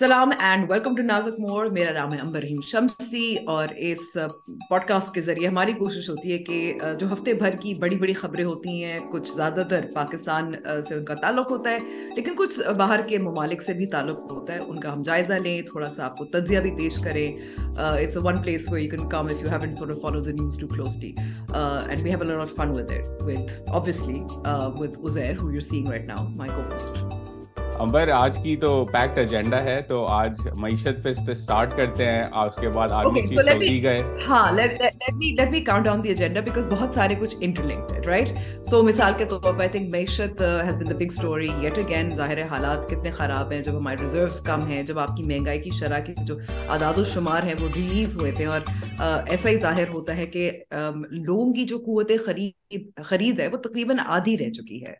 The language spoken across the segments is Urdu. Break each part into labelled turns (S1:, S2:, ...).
S1: سلام اینڈ ویلکم ٹو نازک مور میرا نام ہے امبر رحیم شمسی اور اس پوڈ کاسٹ کے ذریعے ہماری کوشش ہوتی ہے کہ جو ہفتے بھر کی بڑی بڑی خبریں ہوتی ہیں کچھ زیادہ تر پاکستان سے ان کا تعلق ہوتا ہے لیکن کچھ باہر کے ممالک سے بھی تعلق ہوتا ہے ان کا ہم جائزہ لیں تھوڑا سا آپ کو تجزیہ بھی پیش کریں۔ It's a one place where you can come if you have sort of follow the news too closely and we have a of fun with it with obviously uh, with Uzair who you're seeing right now my co-host.
S2: Amber آج کی تو پیکٹ ایجنڈا ہے تو آج معیشت پہ اسٹارٹ کرتے ہیں اس کے بعد آدمی چیز سعودی گئے۔
S1: ہاں let me let me count down the agenda because بہت سارے کچھ انٹرلنکڈ رائٹ سو مثال کے طور پر آئی تھنک معیشت has the big story yet again ظاہر حالات کتنے خراب ہیں جب ہمارے ریزروس کم ہیں جب آپ کی مہنگائی کی شرح جو اعداد و شمار ہیں وہ ریلیز ہوئے تھے اور ایسا ہی ظاہر ہوتا ہے کہ لوگوں کی جو قوت خرید خرید ہے وہ تقریباً آدھی رہ چکی ہے۔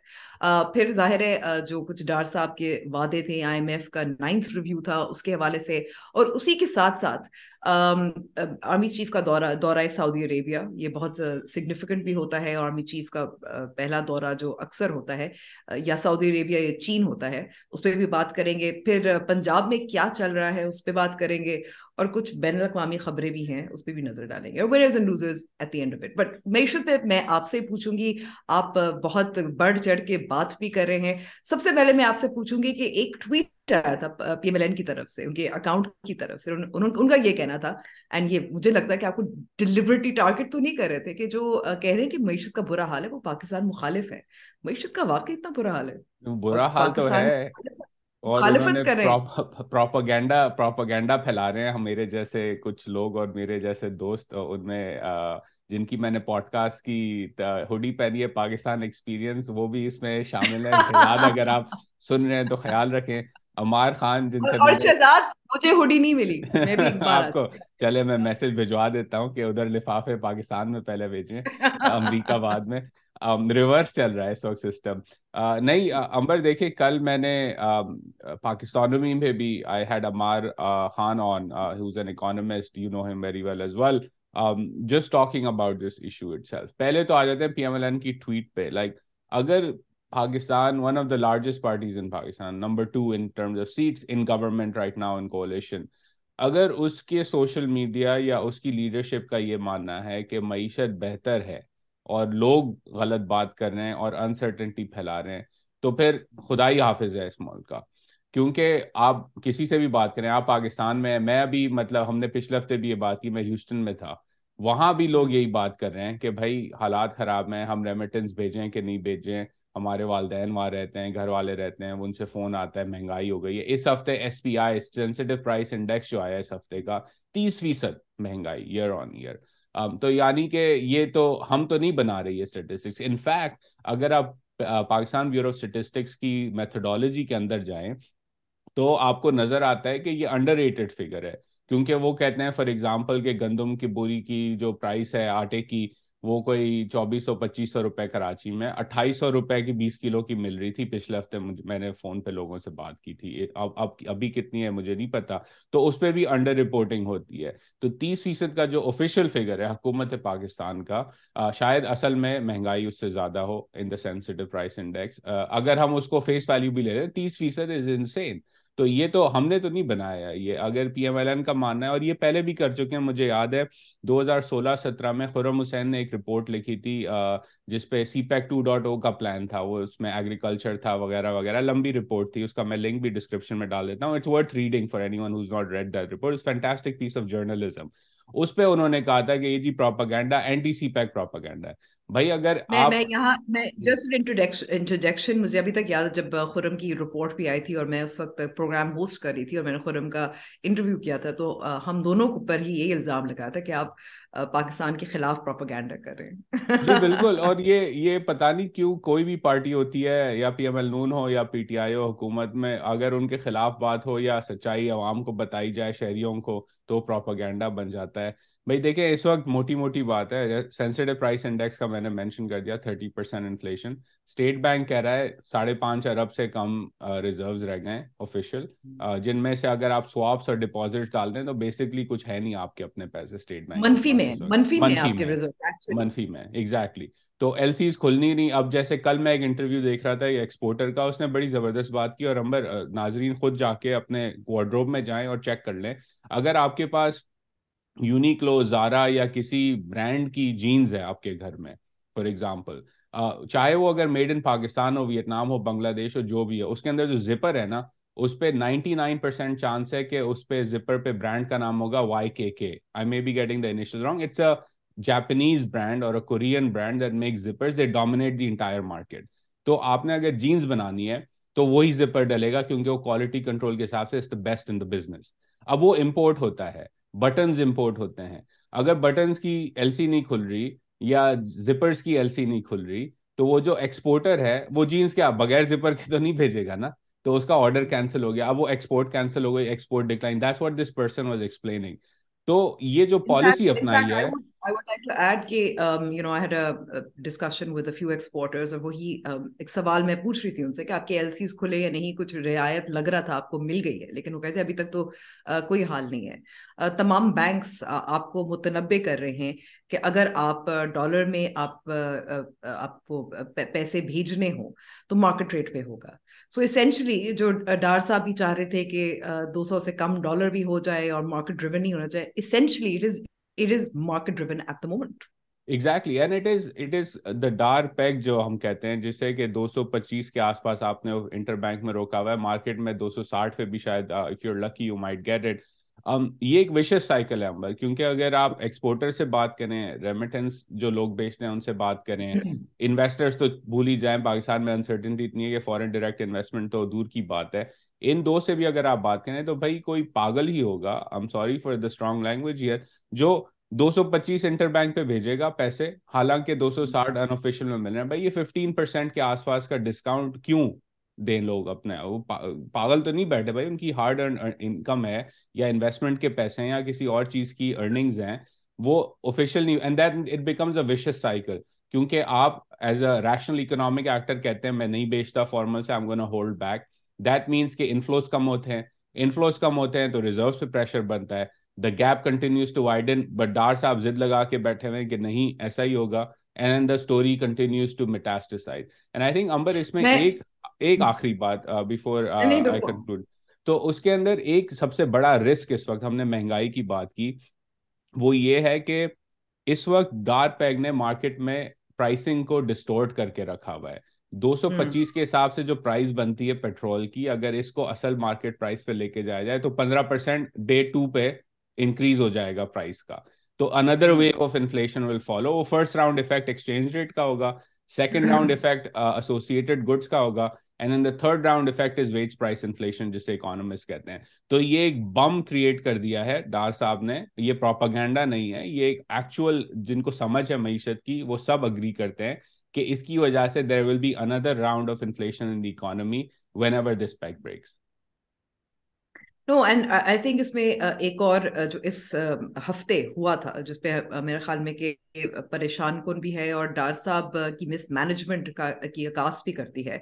S1: پھر ظاہر ہے جو کچھ ڈار صاحب کے وعدے تھے، آئی ایم ایف کا نائنتھ ریویو تھا، اس کے حوالے سے، اور اسی کے ساتھ ساتھ آرمی چیف کا دورہ دورہ سعودی عربیہ، یہ بہت سگنیفیکنٹ بھی ہوتا ہے آرمی چیف کا پہلا دورہ جو اکثر ہوتا ہے یا سعودی عربیہ یا چین ہوتا ہے، اس پہ بھی بات کریں گے۔ پھر پنجاب میں کیا چل رہا ہے اس پہ بات کریں گے اور کچھ بین الاقوامی خبریں بھی ہیں، اس پہ بھی نظر ڈالیں گے۔ At the end of it but معیشت پہ میں آپ سے پوچھوں گی، آپ بہت بڑھ چڑھ کے بات بھی کر رہے ہیں۔ سب سے پہلے میں آپ سے پوچھوں گی کہ ایک ٹویٹ آیا تھا پی ایم ایل این کی طرف سے ان کے اکاؤنٹ کی طرف سے ان کا یہ کہنا تھا۔ اینڈ یہ مجھے لگتا ہے کہ آپ کو ڈیلیورٹی ٹارگیٹ تو نہیں کر رہے تھے کہ جو کہہ رہے ہیں کہ معیشت کا برا حال ہے وہ پاکستان مخالف ہے۔ معیشت کا واقعی اتنا برا حال ہے۔
S2: برا حال تو ہے۔ اور پروپاگینڈا پروپاگینڈا پھیلا رہے ہیں۔ میرے جیسے کچھ لوگ اور میرے جیسے دوست ان میں جن کی میں نے پوڈ کاسٹ کی ہوڈی پہنی ہے پاکستان ایکسپیرینس وہ بھی اس میں شامل ہے اگر آپ سن رہے ہیں تو خیال رکھیں۔ امار خان جن سے
S1: مجھے ہوڈی نہیں ملی
S2: آپ کو چلے میں میسج بھجوا دیتا ہوں کہ ادھر لفافے پاکستان میں پہلے بھیجیں امریکہ بعد میں۔ ریورس چل رہا ہے اس وقت سسٹم نہیں امبر دیکھیں کل میں نے پاکستانی میں بھی I had Ammar Khan on he's an economist you know ہم very well as well just talking about this issue itself پہلے تو آ جاتے ہیں پی ایم ایل این کی ٹویٹ پہ لائک اگر Pakistan one of the largest parties in Pakistan number two in terms of seats in government right now in coalition اگر اس کے سوشل میڈیا یا اس کی لیڈرشپ کا یہ ماننا ہے کہ معیشت بہتر ہے اور لوگ غلط بات کر رہے ہیں اور انسرٹنٹی پھیلا رہے ہیں تو پھر خدا ہی حافظ ہے اس ملک کا کیونکہ آپ کسی سے بھی بات کریں آپ پاکستان میں میں ابھی مطلب ہم نے پچھلے ہفتے بھی یہ بات کی میں ہیوسٹن میں تھا وہاں بھی لوگ یہی بات کر رہے ہیں کہ بھائی حالات خراب ہیں ہم ریمیٹنس بھیجیں کہ نہیں بھیجیں ہمارے والدین وہاں رہتے ہیں، گھر والے رہتے ہیں، ان سے فون آتا ہے، مہنگائی ہو گئی ہے۔ اس ہفتے S P I sensitive price index جو آیا اس ہفتے کا، تیس فیصد مہنگائی ایئر آن ایئر تو یعنی کہ یہ تو ہم تو نہیں بنا رہی ہے اسٹیٹسٹکس انفیکٹ اگر آپ پاکستان بیورو آف اسٹیٹسٹکس کی میتھڈالوجی کے اندر جائیں تو آپ کو نظر آتا ہے کہ یہ انڈر ریٹڈ فگر ہے۔ کیونکہ وہ کہتے ہیں فار ایگزامپل کہ گندم کی، بوری کی جو پرائس ہے، آٹے کی وہ کوئی چوبیس سو پچیس سو روپے کراچی میں اٹھائیس سو روپے کی بیس کلو کی مل رہی تھی پچھلے ہفتے میں نے فون پہ لوگوں سے بات کی تھی۔ اب اب ابھی کتنی ہے مجھے نہیں پتا۔ تو اس پہ بھی انڈر رپورٹنگ ہوتی ہے۔ تو تیس فیصد کا جو آفیشیل فگر ہے حکومت پاکستان کا شاید اصل میں مہنگائی اس سے زیادہ ہو in the sensitive price index اگر ہم اس کو فیس ویلیو بھی لے لیں، تیس فیصد از انسین تو یہ تو ہم نے تو نہیں بنایا یہ اگر پی ایم ایل این کا ماننا ہے، اور یہ پہلے بھی کر چکے ہیں، مجھے یاد ہے، دو ہزار سولہ، سترہ میں خرم حسین نے ایک رپورٹ لکھی تھی جس پہ CPEC two dot O کا پلان تھا، وہ اس میں ایگریکلچر تھا، وغیرہ وغیرہ، لمبی رپورٹ تھی، اس کا میں لنک بھی ڈسکرپشن میں ڈال دیتا ہوں it's worth reading for anyone who's not read that report fantastic piece of journalism اس پہ انہوں نے کہا تھا کہ یہ جی propaganda anti CPEC propaganda ہے۔ بھائی اگر
S1: میں یہاں میں جسٹ انٹروڈکشن مجھے ابھی تک یاد ہے جب خرم کی رپورٹ بھی آئی تھی اور میں اس وقت پروگرام ہوسٹ کر رہی تھی اور میں نے خرم کا انٹرویو کیا تھا تو ہم دونوں پر ہی یہی الزام لگایا تھا کہ آپ پاکستان کے خلاف پروپاگینڈا کر رہے ہیں۔
S2: جی بالکل۔ اور یہ یہ پتہ نہیں کیوں کوئی بھی پارٹی ہوتی ہے یا پی ایم ایل نون ہو یا پی ٹی آئی ہو حکومت میں اگر ان کے خلاف بات ہو یا سچائی عوام کو بتائی جائے شہریوں کو تو پروپاگینڈا بن جاتا ہے۔ بھائی دیکھیں اس وقت موٹی موٹی بات ہے سینسٹیو پرائس انڈیکس کا میں نے مینشن کر دیا thirty percent inflation State Bank کہہ رہا ہے ساڑھے پانچ ارب سے کم ریزروز رہ گئے آفیشیل جن میں سے اگر آپ سواپس اور ڈپازٹ ڈال دیں تو بیسکلی کچھ ہے نہیں آپ کے اپنے پیسے اسٹیٹ بینک
S1: منفی میں
S2: منفی میں ایگزیکٹلی تو ایل سیز کھلنی نہیں اب جیسے کل میں ایک انٹرویو دیکھ رہا تھا ایکسپورٹر کا اس نے بڑی زبردست بات کی اور امبر ناظرین خود جا کے اپنے وارڈروب میں جائیں اور چیک کر لیں۔ اگر آپ کے پاس یونیکلو، زارا یا کسی برانڈ کی جینز ہے آپ کے گھر میں فار ایگزامپل چاہے وہ اگر میڈ ان پاکستان ہو، ویتنام ہو، بنگلہ دیش ہو، جو بھی ہے، اس کے اندر جو زپر ہے نا، اس پہ نائنٹی نائن پرسینٹ چانس ہے کہ اس پہ زپر پہ برانڈ کا نام ہوگا Y K K I may be getting the initial wrong it's a Japanese brand اور Korean brand that make zippers they dominate the entire market تو آپ نے اگر جینس بنانی ہے، تو وہی زپر ڈلے گا کیونکہ وہ کوالٹی کنٹرول کے حساب سے از the best in the business اب وہ امپورٹ ہوتا ہے۔ بٹنز امپورٹ ہوتے ہیں۔ اگر بٹنز کی ایل سی نہیں کھل رہی یا زپرز کی ایل سی نہیں کھل رہی، تو وہ جو ایکسپورٹر ہے، وہ جینس کیا، بغیر زپر کے تو نہیں بھیجے گا نا۔ تو اس کا آرڈر کینسل ہو گیا۔ اب وہ ایکسپورٹ کینسل ہو گئی export decline that's what this person was explaining تو یہ جو پالیسی اپنائی ہے
S1: I would like to add کہ um, you know, I had a, a discussion with a few exporters اور وہی um, ایک سوال میں پوچھ رہی تھی ان سے کہ آپ کے ایل سیز کھلے یا نہیں؟ کچھ رعایت لگ رہا تھا آپ کو مل گئی ہے؟ لیکن وہ کہتے ہیں ابھی تک تو uh, کوئی حال نہیں ہے۔ uh, تمام بینکس uh, آپ کو متنبع کر رہے ہیں کہ اگر آپ ڈالر میں آپ آپ کو پیسے بھیجنے ہوں تو مارکیٹ ریٹ پہ ہوگا۔ سو اسینشلی جو ڈار صاحب بھی چاہ رہے تھے کہ دو سو سے کم ڈالر بھی ہو جائے اور مارکیٹ ڈریون نہیں ہونا چاہیے essentially it is it is market driven at the moment
S2: exactly and it is it is the Dar peg جو ہم کہتے ہیں جسے کہ دو سو پچیس کے آس پاس آپ نے انٹر بینک میں روکا ہوا ہے، مارکیٹ میں دو سو ساٹھ پہ بھی شاید if you lucky you might get it یہ ایک وشس سائیکل ہے امبر کیونکہ اگر آپ ایکسپورٹر سے بات کریں ریمیٹنس جو لوگ بیچتے ہیں ان سے بات کریں انویسٹرس تو بھول ہی جائیں پاکستان میں انسرٹنٹی اتنی ہے کہ فورن ڈائریکٹ انویسٹمنٹ تو دور کی بات ہے۔ ان دو سے بھی اگر آپ بات کریں تو بھائی کوئی پاگل ہی ہوگا I'm sorry for the strong language here جو دو سو پچیس انٹر بینک پہ بھیجے گا پیسے حالانکہ دو سو ساٹھ انفیشل میں مل رہے ہیں۔ بھائی یہ ففٹین پرسینٹ کے آس پاس کا ڈسکاؤنٹ کیوں؟ دیں لوگ اپنے وہ پاگل تو نہیں بیٹھے بھائی۔ ان کی ہارڈ انکم ہے یا انویسٹمنٹ کے پیسے ہیں یا کسی اور چیز کی ارننگز ہیں۔ وہ آفیشیل نہیں and that it becomes a vicious cycle کیونکہ آپ as a rational economic actor کہتے ہیں میں نہیں بیچتا فارمل سے gonna hold back that means کہ انفلوز کم ہوتے ہیں۔ انفلوز کم ہوتے ہیں تو ریزروس پہ پریشر بنتا ہے۔ The gap continues to widen but Dar صاحب ضد لگا کے بیٹھے ہوئے کہ نہیں ایسا ہی ہوگا۔ And the story continues to metastasize and I think Amber اس میں ایک ایک آخری بات بیفور کنکلوڈ تو اس کے اندر ایک سب سے بڑا رسک اس وقت ہم نے مہنگائی کی بات کی وہ یہ ہے کہ اس وقت ڈار پیگ نے مارکیٹ میں پرائسنگ کو ڈسٹورٹ کر کے رکھا ہوا ہے۔ دو سو پچیس کے حساب سے جو پرائز بنتی ہے پیٹرول کی اگر اس کو اصل مارکیٹ پرائز پہ لے کے جایا جائے تو پندرہ پرسینٹ ڈے ٹو پہ انکریز ہو جائے گا پرائز کا۔ تو اندر way of inflation will follow وہ first round effect exchange rate کا ہوگا۔ Second round effect associated goods کا ہوگا۔ And then the third round effect is wage price inflation جسے اکانومسٹ کہتے ہیں۔ تو یہ ایک بم کریٹ کر دیا ہے ڈار صاحب نے۔ یہ پروپاگینڈا نہیں ہے، یہ ایک ایکچوئل جن کو سمجھ ہے معیشت کی، وہ سب اگری کرتے ہیں کہ اس کی وجہ سے there will be another round of inflation in the economy whenever this peg breaks
S1: no and I think اس میں ایک اور جو اس ہفتے ہوا تھا، جس پہ میرے خیال میں کہ پریشان کن بھی ہے اور ڈار صاحب کی مس مینجمنٹ کا، کی عکاس بھی کرتی ہے،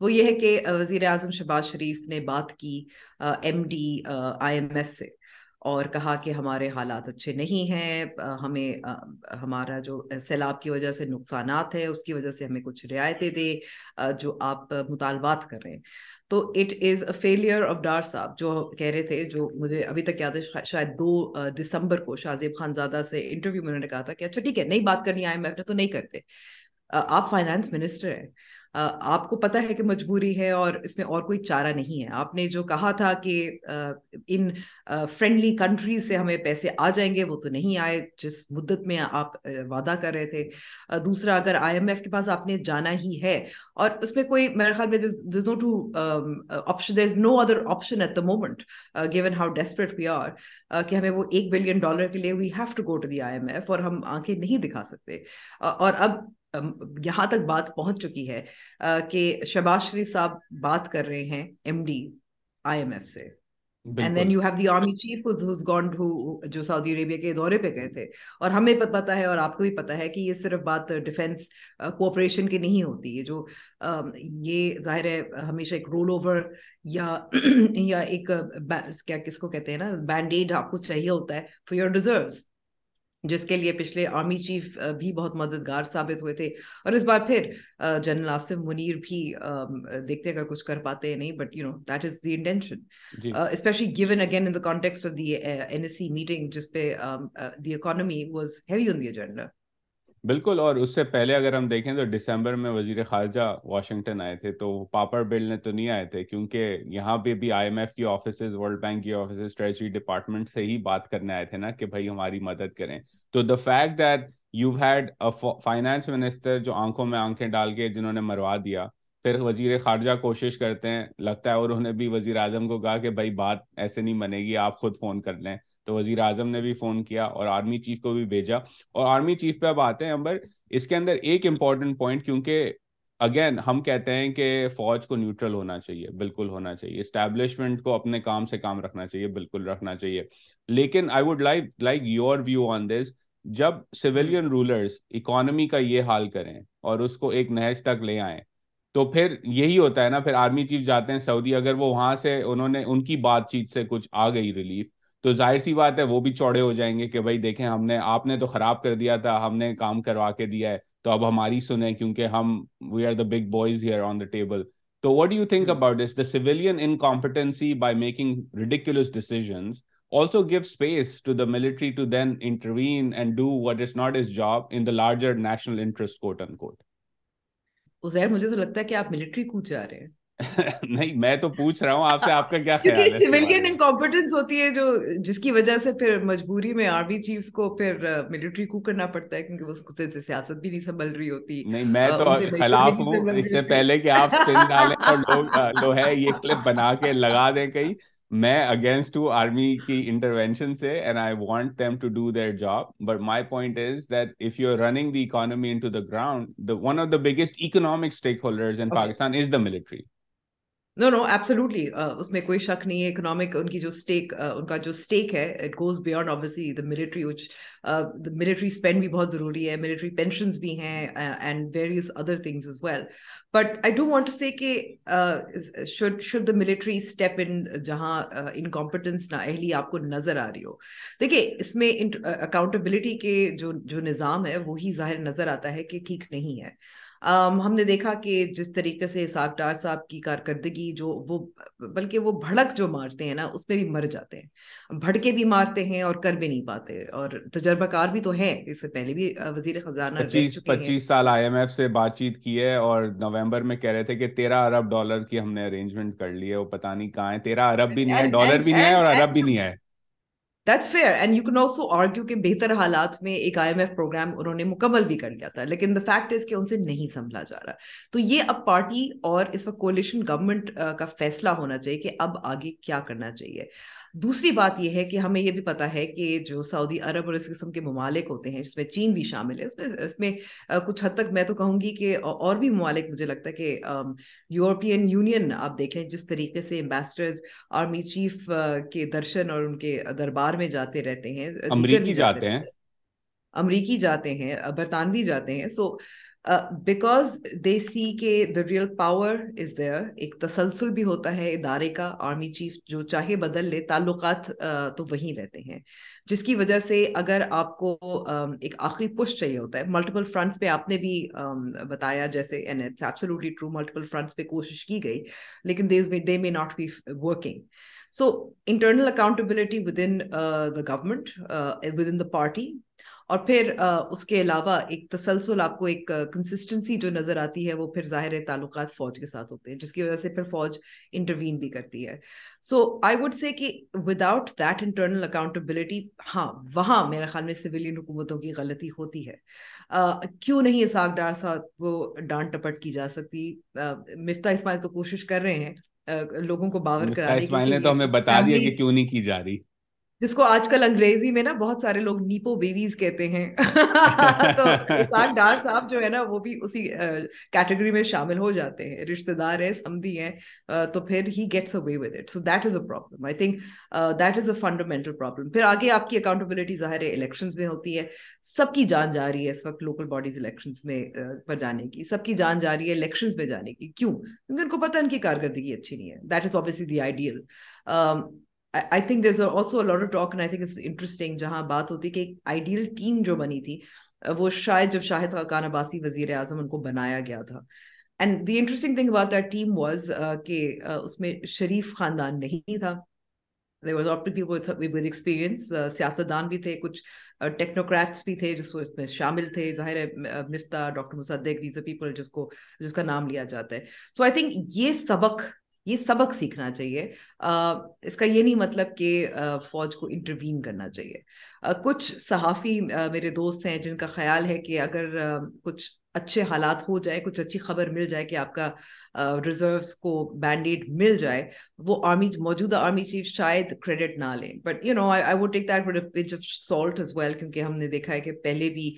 S1: وہ یہ ہے کہ وزیر اعظم شہباز شریف نے بات کی M D I M F سے۔ اور کہا کہ ہمارے حالات اچھے نہیں ہیں ہمیں ہمارا جو سیلاب کی وجہ سے نقصانات ہے اس کی وجہ سے ہمیں کچھ رعایتیں دے جو آپ مطالبات کر رہے ہیں۔ تو it is a failure of Dar صاحب جو کہہ رہے تھے، جو مجھے ابھی تک یاد ہے شاید دو دسمبر کو شاہزیب خان زادہ سے انٹرویو میں انہوں نے کہا تھا کہ اچھا ٹھیک ہے، نہیں بات کرنی آئی ایم ایف نے تو نہیں کرتے۔ آپ فائنانس منسٹر ہیں۔ آپ کو پتا ہے کہ مجبوری ہے اور اس میں اور کوئی چارہ نہیں ہے۔ آپ نے جو کہا تھا کہ ان فرینڈلی کنٹریز سے ہمیں پیسے آ جائیں گے، وہ تو نہیں آئے جس مدت میں آپ وعدہ کر رہے تھے۔ دوسرا، اگر آئی ایم ایف کے پاس آپ نے جانا ہی ہے اور اس میں کوئی، میرے خیال میں no other option at the moment given how desperate we are کہ ہمیں وہ ایک بلین ڈالر کے لیے we have to go to the I M F اور ہم آنکھیں نہیں دکھا سکتے۔ اور اب یہاں تک بات پہنچ چکی ہے کہ شہباز شریف صاحب بات کر رہے ہیں M D I M F سے۔ And then you have the army chief gone جو سعودی عربیہ کے دورے پہ گئے تھے۔ اور ہمیں پتا ہے اور آپ کو بھی پتا ہے کہ یہ صرف بات ڈیفینس کوآپریشن کی نہیں ہوتی۔ ہے جو یہ ظاہر ہے ہمیشہ ایک رول اوور یا یا ایک کیا کس کو کہتے ہیں نا بینڈیڈ آپ کو چاہیے ہوتا ہے فار یور ڈیزروز جس کے لیے پچھلے آرمی چیف بھی بہت مددگار ثابت ہوئے تھے۔ اور اس بار پھر جنرل آصف منیر بھی دیکھتے اگر کچھ کر پاتے ہیں نہیں but you know that is the intention especially given again in the context of the N S C meeting جس پہ the economy was heavy on the agenda
S2: بالکل، اور اس سے پہلے اگر ہم دیکھیں تو دسمبر میں وزیر خارجہ واشنگٹن آئے تھے، تو پاپڑ بلنے تو نہیں آئے تھے، کیونکہ یہاں پہ بھی آئی ایم ایف کی آفیسز ورلڈ بینک کی آفیسز ٹریجری ڈپارٹمنٹ سے ہی بات کرنے آئے تھے نا کہ بھائی ہماری مدد کریں۔ تو the fact that you had finance minister جو آنکھوں میں آنکھیں ڈال کے جنہوں نے مروا دیا، پھر وزیر خارجہ کوشش کرتے ہیں، لگتا ہے اور انہوں نے بھی وزیر اعظم کو کہا کہ بھائی بات ایسے نہیں بنے گی، آپ خود فون کر لیں۔ تو وزیر اعظم نے بھی فون کیا اور آرمی چیف کو بھی بھیجا اور آرمی چیف پہ اب آتے ہیں امبر، اس کے اندر ایک امپورٹنٹ پوائنٹ کیونکہ اگین ہم کہتے ہیں کہ فوج کو نیوٹرل ہونا چاہیے، بالکل ہونا چاہیے اسٹیبلشمنٹ کو اپنے کام سے کام رکھنا چاہیے، بالکل رکھنا چاہیے۔ لیکن I would like like your view on this جب سویلین رولرز اکانومی کا یہ حال کریں اور اس کو ایک نہج تک لے آئیں، تو پھر یہی ہوتا ہے نا، پھر آرمی چیف جاتے ہیں سعودی، اگر وہ وہاں سے انہوں نے ان کی بات چیت سے کچھ آ گئی ریلیف تو ظاہر سی بات ہے وہ بھی چوڑے ہو جائیں گے کہ بھائی دیکھیں ہم نے آپ نے تو خراب کر دیا تھا ہم نے کام کروا کے دیا ہے تو اب ہماری سنیں کیونکہ ہم we are the big boys here on the table تو what do you think about this the civilian incompetency by making ridiculous decisions also give space to the military to then intervene and do what is not his job in the larger national interest quote unquote.
S1: Uzair, مجھے تو لگتا ہے کہ آپ ملٹری کود جا رہے ہیں۔
S2: نہیں میں تو پوچھ رہا ہوں آپ سے آپ کا کیا خیال ہے
S1: سویلین انکمپٹنس ہوتی ہے جو جس کی وجہ سے پھر مجبوری میں آرمی چیفز کو پھر ملٹری کو کرنا پڑتا ہے کیونکہ اس کو سے سیاست بھی نہیں سنبھل رہی ہوتی۔
S2: نہیں میں تو خلاف ہوں اس سے پہلے کہ آپ سپن ڈالیں اور لوگ لو ہے یہ کلپ بنا کے لگا دیں کہیں۔ میں اگینسٹ ہوں آرمی کی انٹروینشن سے and I want them to do their job but my point is that if you are running the economy into the ground one of the biggest economic stakeholders in Pakistan is the military
S1: no no absolutely اس میں کوئی شک نہیں ہے اکنامک ان کی جو اسٹیک ان کا جو اسٹیک ہے it goes beyond obviously the military which military spend بھی بہت ضروری ہے ملٹری پینشنز بھی ہیں and various other things as well but I do want to say کہ should should the military step in جہاں ان کمپٹنس نہ اہلی آپ کو نظر آ رہی ہو دیکھیے اس میں اکاؤنٹیبلٹی کے جو جو نظام ہے وہی ظاہر نظر آتا ہے کہ ٹھیک نہیں ہے ہم نے دیکھا کہ جس طریقے سے اساق ڈار صاحب کی کارکردگی جو وہ بلکہ وہ بھڑک جو مارتے ہیں نا اس پہ بھی مر جاتے ہیں۔ بھڑکے بھی مارتے ہیں اور کر بھی نہیں پاتے اور تجربہ کار بھی تو ہے اس سے پہلے بھی وزیر خزانہ
S2: پچیس پچیس سال آئی ایم ایف سے بات چیت کی ہے اور نومبر میں کہہ رہے تھے کہ تیرہ ارب ڈالر کی ہم نے ارینجمنٹ کر لی ہے وہ پتہ نہیں کہاں ہے۔ تیرہ ارب بھی نہیں ہے ڈالر بھی نہیں ہے اور ارب بھی نہیں ہے۔
S1: That's fair and you can also argue کہ بہتر حالات میں ایک آئی ایم ایف پروگرام انہوں نے مکمل بھی کر لیا تھا، لیکن دا فیکٹ از کہ ان سے نہیں سنبھلا جا رہا۔ تو یہ اب پارٹی اور اس وقت کولیشن گورنمنٹ کا فیصلہ ہونا چاہیے کہ اب آگے کیا کرنا چاہیے۔ دوسری بات یہ ہے کہ ہمیں یہ بھی پتا ہے کہ جو سعودی عرب اور اس قسم کے ممالک ہوتے ہیں جس میں چین بھی شامل ہے اس میں اس میں کچھ حد تک میں تو کہوں گی کہ اور بھی ممالک مجھے لگتا ہے کہ یورپین یونین آپ دیکھیں جس طریقے سے امبیسڈرز آرمی چیف کے درشن اور ان کے دربار میں جاتے رہتے ہیں
S2: امریکی جاتے ہیں؟
S1: امریکی جاتے ہیں برطانوی جاتے ہیں۔ سو بیکاز دے سی کے the real power is there ایک تسلسل بھی ہوتا ہے ادارے کا آرمی چیف جو چاہے بدل لے تعلقات تو وہیں رہتے ہیں جس کی وجہ سے اگر آپ کو ایک آخری پش چاہیے ہوتا ہے ملٹیپل فرنٹس پہ آپ نے بھی بتایا جیسے ٹرو ملٹیپل فرنٹس پہ کوشش کی گئی لیکن they may not be working so internal accountability within the government within the party اور پھر اس کے علاوہ ایک تسلسل آپ کو ایک کنسسٹنسی جو نظر آتی ہے وہ پھر ظاہر تعلقات فوج کے ساتھ ہوتے ہیں جس کی وجہ سے پھر فوج انٹروین بھی کرتی ہے۔ سو آئی وڈ سے کہ وداؤٹ دیٹ انٹرنل اکاؤنٹیبلٹی ہاں وہاں میرے خیال میں سویلین حکومتوں کی غلطی ہوتی ہے۔ کیوں نہیں اساق ڈار صاحب کو ڈانٹ ٹپٹ کی جا سکتی؟ مفتہ اسماعیل تو کوشش کر رہے ہیں لوگوں کو باور کرا
S2: اسماعیل نے تو ہمیں بتا دیا کہ کیوں نہیں کی جا رہی۔
S1: جس کو آج کل انگریزی میں نا بہت سارے لوگ نیپو بیویز کہتے ہیں تو اساق ڈار صاحب جو ہے نا وہ بھی اسی کیٹیگری میں شامل ہو جاتے ہیں، رشتہ دار ہے سمدھی ہیں تو پھر he gets away with it so that is a problem I think that is a fundamental problem پھر آگے آپ کی اکاؤنٹیبلٹی ظاہر ہے الیکشنز میں ہوتی ہے، سب کی جان جا رہی ہے اس وقت لوکل باڈیز الیکشنز میں پر جانے کی، سب کی جان جا رہی ہے الیکشنز میں جانے کی. کیوں؟ کیونکہ ان کو پتہ ان کی کارکردگی اچھی نہیں ہے. That is obviously the ideal I think there also lot of talk I think it's interesting جہاں بات ہوتی کہ ایک آئیڈیل ٹیم جو بنی تھی وہ شاید جب شاہد خاقان عباسی وزیر اعظم ان کو بنایا گیا تھا اینڈ دی انٹرسٹنگ تھنگ بات دیٹ ٹیم واز کہ اس میں شریف خاندان نہیں تھا ایکسپیرینس سیاستدان بھی تھے کچھ ٹیکنوکریٹس بھی تھے جس کو اس میں شامل تھے ظاہر ہے Miftah doctor Musadiq these people جس کو جس کا نام لیا جاتا ہے سو آئی تھنک یہ سبق یہ سبق سیکھنا چاہیے۔ اس کا یہ نہیں مطلب کہ فوج کو انٹروین کرنا چاہیے۔ کچھ صحافی میرے دوست ہیں جن کا خیال ہے کہ اگر کچھ اچھے حالات ہو جائے کچھ اچھی خبر مل جائے کہ آپ کا ریزروس کو بینڈیڈ مل جائے وہ آرمی موجودہ آرمی چیف شاید کریڈٹ نہ لیں. But you know I would take that pinch of salt as well کیونکہ ہم نے دیکھا ہے کہ پہلے بھی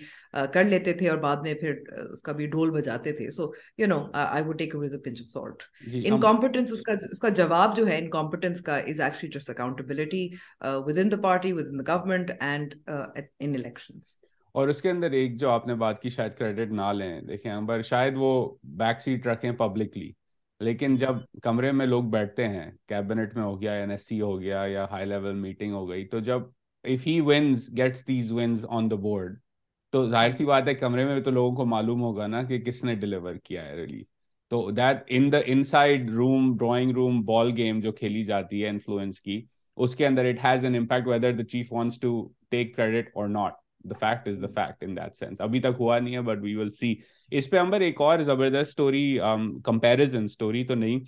S1: کر لیتے تھے اور بعد میں پھر اس کا بھی ڈھول بجاتے تھے. So you know I would take with pinch of salt incompetence اس کا اس کا جواب جو ہے ان کمپٹنس کا is actually just accountability within the party within the government and in elections
S2: اور اس کے اندر ایک جو آپ نے بات کی، شاید کریڈٹ نہ لیں۔ دیکھیں امبر شاید وہ بیک سیٹ رکھیں پبلکلی لیکن جب کمرے میں لوگ بیٹھتے ہیں کیبنٹ میں ہو گیا این ایس سی ہو گیا یا ہائی لیول میٹنگ ہو گئی، تو جب if he wins gets these ones on the board تو ظاہر سی بات ہے، کمرے میں تو لوگوں کو معلوم ہوگا نا کہ کس نے ڈلیور کیا ہے ریلیف تو that in the inside room drawing room ball game جو کھیلی جاتی ہے انفلوئنس کی، اس کے اندر it has an impact whether the chief wants to take credit اور not the fact is the fact in that sense ابھی تک ہوا نہیں ہے بٹ وی ول سی اس پہ امبر ایک اور زبردست اسٹوری کمپیرزن اسٹوری تو نہیں.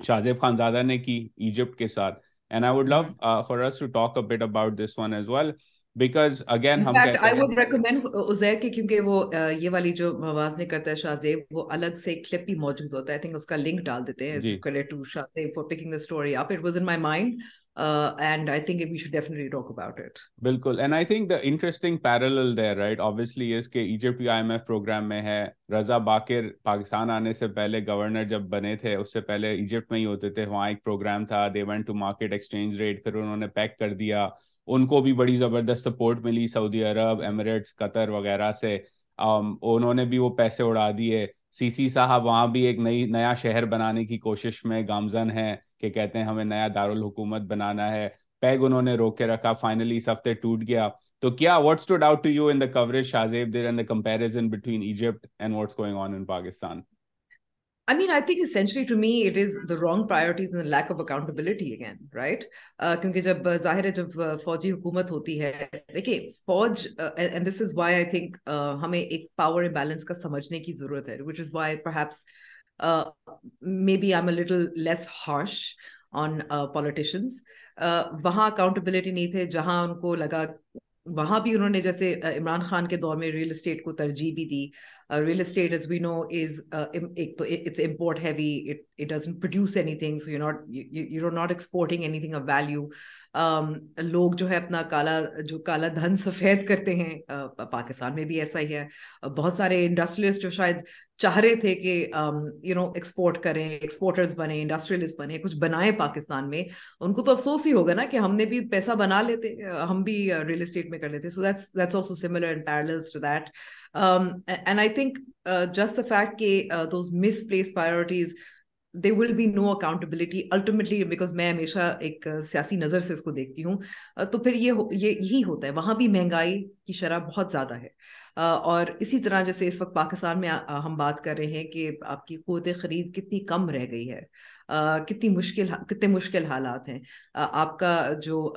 S2: شاہزیب خان زادہ نے کی ایجپٹ کے ساتھ. And I would love for to talk about this one as well because again ہم
S1: آئی ووڈ ریکمینڈ عزیر کی کیونکہ وہ یہ والی جو موازنے کرتا ہے شاہزیب وہ الگ سے کلپ بھی موجود ہوتا ہے آئی تھنک اس کا لنک ڈال دیتے ہیں credit to Shahzeb for picking the story up. It was in my mind and I think we should definitely talk about it
S2: بالکل and I think the interesting parallel there right obviously اس کے Egypt I M F program میں ہے رضا باقر پاکستان آنے سے پہلے گورنر جب بنے تھے اس سے پہلے ایجپٹ میں ہی ہوتے تھے وہاں ایک پروگرام تھا they went to market exchange rate پھر انہوں نے پیک کر دیا ان کو بھی بڑی زبردست سپورٹ ملی، سعودی عرب ایمریٹس قطر وغیرہ سے۔ انہوں نے بھی وہ پیسے اڑا دیے۔ سی سی صاحب وہاں بھی ایک نئی، نیا شہر بنانے کی کوشش میں گامزن ہے کہ کہتے ہیں ہمیں نیا دارالحکومت بنانا ہے۔ پیگ انہوں نے روک کے رکھا فائنلی اس ہفتے ٹوٹ گیا۔ تو کیا what's to doubt to you in the coverage Shahzeb there and the comparison between Egypt and what's going on in Pakistan
S1: I mean, I think essentially to me it is the wrong priorities and the lack of accountability again, right? کیونکہ جب ظاہر ہے جب فوجی حکومت ہوتی ہے دیکھیں فوج and this is why I think uh, ہمیں ایک power imbalance کا سمجھنے کی ضرورت ہے which is why perhaps maybe I am little less harsh on politicians وہاں اکاؤنٹیبلٹی نہیں تھے جہاں ان کو لگا وہاں بھی انہوں نے جیسے عمران خان کے دور میں ریئل اسٹیٹ کو ترجیح بھی دی real estate as we know is ایک تو it's import heavy it doesn't produce anything so you not you not exporting anything of value لوگ جو ہے اپنا کالا جو کالا دھن سفید کرتے ہیں پاکستان میں بھی ایسا ہی ہے بہت سارے انڈسٹریلسٹ جو شاید چاہ رہے تھے کہ یو نو ایکسپورٹ کریں ایکسپورٹرز بنے انڈسٹریلسٹ بنے کچھ بنائے پاکستان میں، ان کو تو افسوس ہی ہوگا نا کہ ہم نے بھی پیسہ بنا لیتے، ہم بھی ریئل اسٹیٹ میں کر لیتے۔ So that's that's also similar and parallels to that and I think just the fact کہ those misplace priorities they will be no accountability ultimately because میں ہمیشہ ایک سیاسی نظر سے اس کو دیکھتی ہوں۔ uh، تو پھر یہ یہی ہوتا ہے۔ وہاں بھی مہنگائی کی شرح بہت زیادہ ہے۔ اور اسی طرح جیسے اس وقت پاکستان میں ہم بات کر رہے ہیں کہ آپ کی قوت خرید کتنی کم رہ گئی ہے۔ کتنی مشکل، کتنے مشکل حالات ہیں۔ آپ کا جو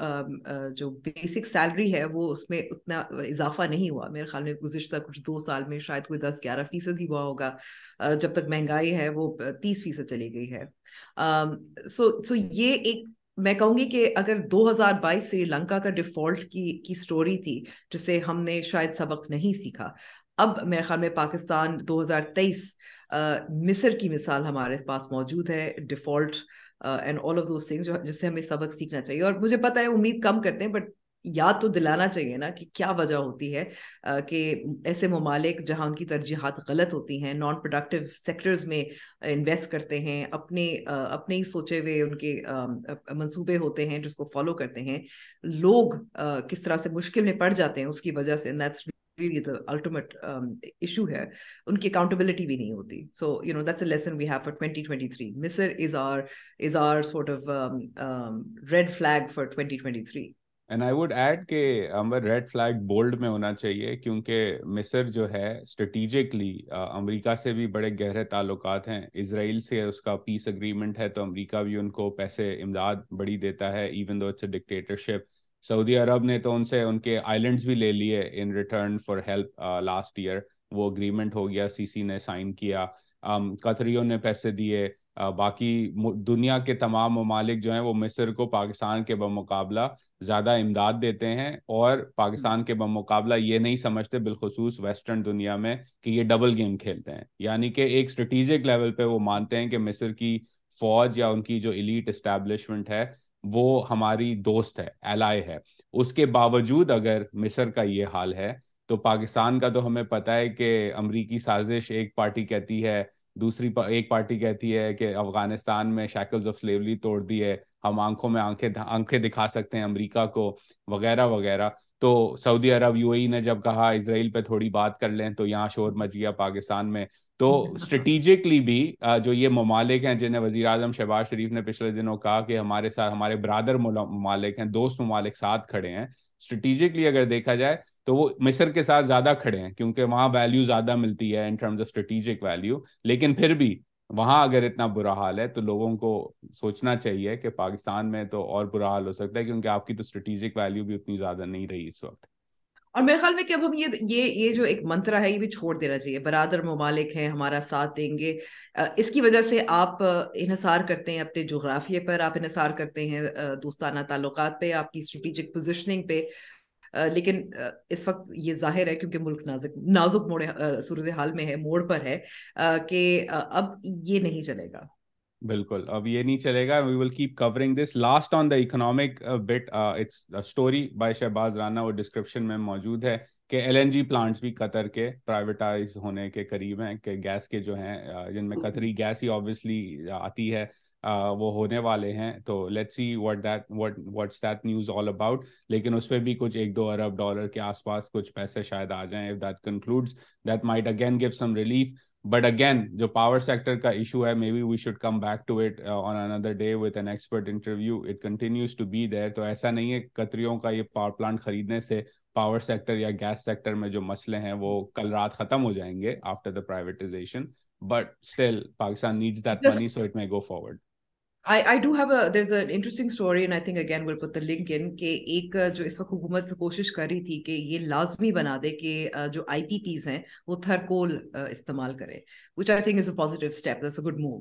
S1: جو بیسک سیلری ہے وہ اس میں اتنا اضافہ نہیں ہوا۔ میرے خیال میں گزشتہ کچھ دو سال میں شاید کوئی دس، گیارہ فیصد ہی ہوا ہوگا۔ جب تک مہنگائی ہے وہ تیس فیصد چلی گئی ہے۔ سو سو یہ ایک میں کہوں گی کہ اگر دو ہزار بائیس سری لنکا کا ڈیفالٹ کی کی اسٹوری تھی جسے ہم نے شاید سبق نہیں سیکھا، اب میرے خیال میں پاکستان دو ہزار تیئیس مصر کی مثال ہمارے پاس موجود ہے default and all of those things جس سے ہمیں سبق سیکھنا چاہیے۔ اور مجھے پتا ہے امید کم کرتے ہیں بٹ یاد تو دلانا چاہیے نا کہ کیا وجہ ہوتی ہے کہ ایسے ممالک جہاں ان کی ترجیحات غلط ہوتی ہیں نان پروڈکٹیو سیکٹرز میں انویسٹ کرتے ہیں، اپنے اپنے ہی سوچے ہوئے ان کے منصوبے ہوتے ہیں جس کو فالو کرتے ہیں، لوگ کس طرح سے مشکل میں پڑ جاتے ہیں اس کی وجہ سے الٹیمیٹ ایشو ہے۔ ان کی اکاؤنٹیبلٹی بھی نہیں ہوتی۔ So you know that's a lesson we have for twenty twenty three Misr is are is are sort of red flag for twenty twenty three
S2: and I would add کہ امر ریڈ فلیگ بولڈ میں ہونا چاہیے کیونکہ مصر جو ہے اسٹریٹیجکلی امریکہ سے بھی بڑے گہرے تعلقات ہیں۔ اسرائیل سے اس کا پیس اگریمنٹ ہے تو امریکہ بھی ان کو پیسے امداد بڑی دیتا ہے even though it's a dictatorship Saudi Arab نے تو ان سے ان کے آئلینڈس بھی لے لیے in return for help last year وہ اگریمنٹ ہو گیا سی سی نے سائن کیا۔ قطریوں نے پیسے دیے۔ باقی دنیا کے تمام ممالک جو ہیں وہ مصر کو پاکستان کے بمقابلہ زیادہ امداد دیتے ہیں اور پاکستان کے بمقابلہ یہ نہیں سمجھتے بالخصوص ویسٹرن دنیا میں کہ یہ ڈبل گیم کھیلتے ہیں۔ یعنی کہ ایک اسٹریٹیجک لیول پہ وہ مانتے ہیں کہ مصر کی فوج یا ان کی جو ایلیٹ اسٹیبلشمنٹ ہے وہ ہماری دوست ہے ایلائی ہے۔ اس کے باوجود اگر مصر کا یہ حال ہے تو پاکستان کا تو ہمیں پتہ ہے کہ امریکی سازش ایک پارٹی کہتی ہے دوسری ایک پارٹی کہتی ہے کہ افغانستان میں شیکلز آف سلیوری توڑ دی ہے۔ ہم آنکھوں میں آنکھیں آنکھیں دکھا سکتے ہیں امریکہ کو، وغیرہ وغیرہ۔ تو سعودی عرب، یو اے ای نے جب کہا اسرائیل پہ تھوڑی بات کر لیں تو یہاں شور مچ گیا پاکستان میں۔ تو اسٹریٹیجکلی بھی جو یہ ممالک ہیں جنہیں وزیر اعظم شہباز شریف نے پچھلے دنوں کہا کہ ہمارے ساتھ ہمارے برادر ممالک ہیں، دوست ممالک ساتھ کھڑے ہیں۔ اسٹریٹیجکلی اگر دیکھا جائے تو وہ مصر کے ساتھ زیادہ کھڑے ہیں کیونکہ وہاں ویلیو زیادہ ملتی ہے in terms of strategic value لیکن پھر بھی وہاں اگر اتنا برا حال ہے تو لوگوں کو سوچنا چاہیے کہ پاکستان میں تو اور برا حال ہو سکتا ہے کیونکہ آپ کی تو اسٹریٹجک ویلیو بھی اتنی زیادہ نہیں رہی اس وقت۔
S1: اور میرے خیال میں کہ اب ہم یہ یہ یہ جو ایک منترا ہے یہ بھی چھوڑ دینا چاہیے۔ برادر ممالک ہیں، ہمارا ساتھ دیں گے۔ اس کی وجہ سے آپ انحصار کرتے ہیں اپنے جغرافیے پر، آپ انحصار کرتے ہیں دوستانہ تعلقات پہ، آپ کی اسٹریٹجک پوزیشننگ پہ۔ لیکن اس وقت یہ ظاہر ہے کیونکہ ملک نازک نازک موڑ صورت حال میں ہے، موڑ پر ہے کہ اب یہ نہیں چلے گا۔
S2: بالکل، اب یہ نہیں چلے گا۔ We will keep covering this last on the economic but it's story by Shahbaz Rana وہ ڈسکرپشن میں موجود ہے کہ ایل این جی پلانٹس بھی قطر کے پرائیویٹائز ہونے کے قریب ہیں، کہ گیس کے جو ہیں جن میں قطری گیس ہی آبویسلی آتی ہے۔ وہ ہونے والے ہیں۔ تو let see what that what what's that news all about لیکن اس پہ بھی کچھ ایک دو ارب ڈالر کے آس پاس کچھ پیسے شاید آ جائیں if that concludes that might again give some relief but again جو پاور سیکٹر کا ایشو ہے maybe we should come back to it on another day with an expert interview it continues to be there تو ایسا نہیں ہے قطریوں کا یہ پاور پلانٹ خریدنے سے پاور سیکٹر یا گیس سیکٹر میں جو مسئلے ہیں وہ کل رات ختم ہو جائیں گے after the privatization but still Pakistan needs that money so it may go forward
S1: interesting story and I think again will put link in کہ ایک جو اس وقت حکومت کوشش کر رہی تھی کہ یہ لازمی بنا دے کہ جو آئی پی پیز ہیں وہ تھرکول استعمال کرے which I think is a positive step that's a good move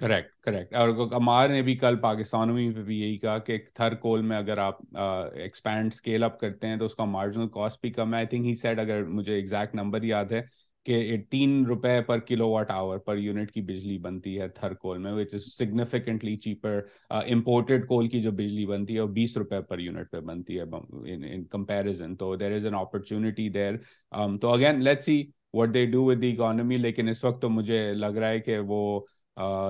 S2: correct correct اور امار نے بھی کل پاکستان میں بھی یہی کہا کہ تھر کول میں اگر آپ ایکسپینڈ اسکیل اپ کرتے ہیں تو اس کا مارجنل کاسٹ بھی کم ہے آئی تھنک ہی سیٹ اگر مجھے ایگزیکٹ نمبر یاد ہے کہ تین روپے پر کلو واٹ آور پر یونٹ کی بجلی بنتی ہے تھر کول میں which is significantly cheaper imported coal کی جو بجلی بنتی ہے وہ بیس روپے پر یونٹ پہ بنتی ہے ان کمپیریزن تو دیر از این اپرچونیٹی دیر تو again let see what they do with the economy لیکن اس وقت تو مجھے لگ رہا ہے کہ وہ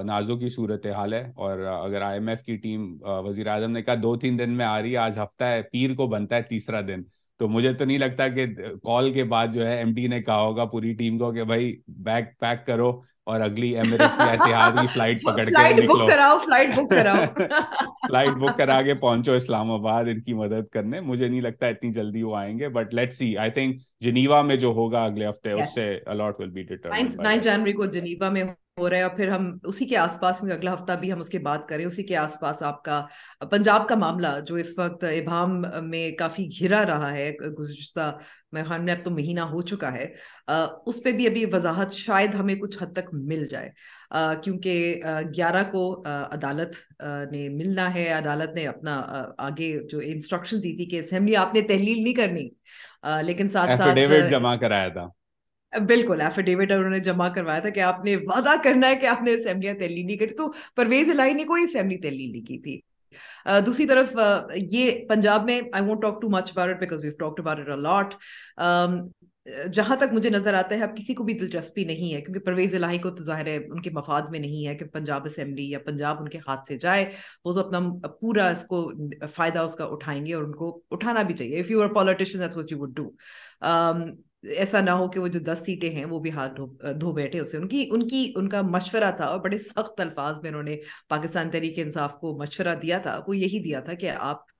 S2: نازو کی صورت حال ہے۔ اور اگر آئی ایم ایف کی ٹیم وزیر اعظم نے کہا دو تین دن میں آ رہی ہے، آج ہفتہ ہے، پیر کو بنتا ہے تیسرا دن۔ تو مجھے تو نہیں لگتا کہ کال کے بعد جو ہے ایم ڈی نے کہا ہوگا پوری ٹیم کو کہ بھائی بیگ پیک کرو اور اگلی ایمریٹس یا اتحاد کی فلائٹ پکڑ کے نکلو۔ فلائٹ بک کرا کے پہنچو اسلام آباد ان کی مدد کرنے۔ مجھے نہیں لگتا اتنی جلدی وہ آئیں گے but let see I think Geneva میں جو ہوگا اگلے ہفتے اس سے الاٹ ول بی ڈیٹر
S1: جنوری کو جنیوا میں ہو رہا ہے اور پھر ہم اسی کے آس پاس میں اگلا ہفتہ بھی ہم اس کی بات کریں اسی کے آس پاس آپ کا پنجاب کا معاملہ جو اس وقت ابہام میں کافی گھرا رہا ہے گزشتہ میں اب تو مہینہ ہو چکا ہے اس پہ بھی ابھی وضاحت شاید ہمیں کچھ حد تک مل جائے۔ کیونکہ گیارہ کو عدالت نے ملنا ہے عدالت نے اپنا آگے جو انسٹرکشن دی تھی کہ اسمبلی آپ نے تحلیل نہیں کرنی لیکن ساتھ ساتھ
S2: جمع کرایا تھا۔
S1: بالکل ایفیڈیوٹ انہوں نے جمع کروایا تھا کہ آپ نے وعدہ کرنا ہے کہ آپ نے اسمبلیاں تحلیل نہیں کری، تو پرویز الہی نے کوئی اسمبلی تحلیل نہیں کی تھی۔ دوسری طرف یہ پنجاب میں I won't talk too much about because we've talked about it جہاں تک مجھے نظر آتا ہے، اب کسی کو بھی دلچسپی نہیں ہے، کیونکہ پرویز الہی کو تو ظاہر ہے ان کے مفاد میں نہیں ہے کہ پنجاب اسمبلی یا پنجاب ان کے ہاتھ سے جائے، وہ تو اپنا پورا اس کو فائدہ اس کا اٹھائیں گے اور ان کو اٹھانا بھی چاہیے۔ If you are politician that's what you would do ایسا نہ ہو کہ وہ جو دس سیٹیں ہیں وہ بھی ہاتھ دھو بیٹھے اسے۔ ان کی ان کی، ان کا مشورہ تھا اور بڑے سخت الفاظ میں انہوں نے پاکستان تحریک انصاف کو مشورہ دیا تھا، وہ یہی دیا تھا کہ آپ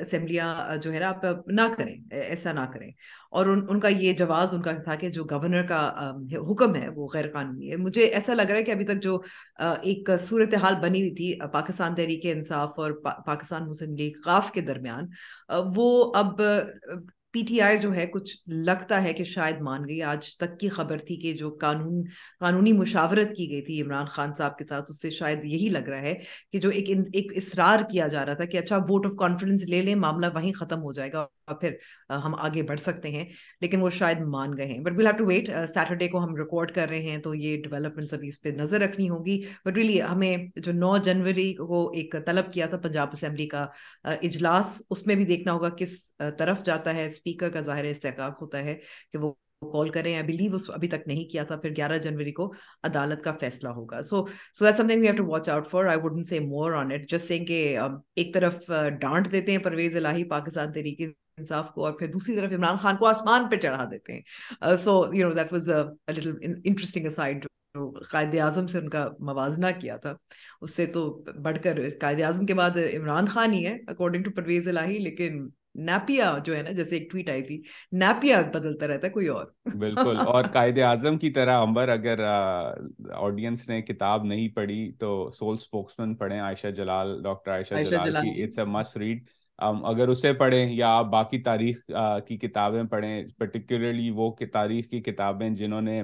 S1: اسمبلیاں جو ہے نا، آپ نہ کریں ایسا نہ کریں۔ اور ان ان کا یہ جواز ان کا تھا کہ جو گورنر کا حکم ہے وہ غیر قانونی ہے۔ مجھے ایسا لگ رہا ہے کہ ابھی تک جو ایک صورتحال بنی ہوئی تھی پاکستان تحریک انصاف اور پاکستان مسلم لیگ قاف کے درمیان وہ اب پی ٹی آئی جو ہے، کچھ لگتا ہے کہ شاید مان گئی، آج تک کی خبر تھی کہ جو قانون، قانونی مشاورت کی گئی تھی عمران خان صاحب کے ساتھ، اس سے شاید یہی لگ رہا ہے کہ جو ایک ایک اصرار کیا جا رہا تھا کہ اچھا ووٹ آف کانفیڈنس لے لیں، معاملہ وہیں ختم ہو جائے گا اور پھر ہم آگے بڑھ سکتے ہیں۔ لیکن وہ شاید مان گئے ہیں۔ But we'll have to wait Saturday کو ہم ریکارڈ کر رہے ہیں تو یہ ڈیولپمنٹ ابھی اس پہ نظر رکھنی ہوگی۔ بٹ ریلی ہمیں جو نو جنوری کو ایک طلب کیا تھا پنجاب اسمبلی کا اجلاس، اس میں بھی دیکھنا ہوگا کس طرف جاتا ہے اسپیکر کا ظاہر استحقاق ہوتا ہے کہ وہ کال کریں۔ آئی بلیو اس ابھی تک نہیں کیا تھا، پھر گیارہ جنوری کو عدالت کا فیصلہ ہوگا۔ So so that something we have to watch out for I wouldn't say more on it just سینگ کہ um, ایک طرف uh, ڈانٹ دیتے ہیں پرویز الہی پاکستان طریقے انصاف کو اور پھر دوسری طرف عمران خان کو آسمان پہ چڑھا دیتے ہیں۔ So you know that was little interesting aside Quaid Azam سے ان کا موازنہ کیا تھا۔ اس سے تو بڑھ کر قائد اعظم کے بعد عمران خان ہی ہے اکارڈنگ ٹو پرویز الہی، لیکن نیپیا جو ہے نا جیسے ایک ٹویٹ آئی تھی نیپیا بدلتا رہتا ہے کوئی اور
S2: بالکل اور قائد اعظم کی طرح امبر اگر آڈینس نے کتاب نہیں پڑھی تو سول اسپوکسمن پڑھیں عائشہ جلال ڈاکٹر عائشہ جلال کی اٹس اے مسٹ ریڈ اگر اسے پڑھیں یا آپ باقی تاریخ کی کتابیں پڑھیں پرٹیکولرلی وہ تاریخ کی کتابیں جنہوں نے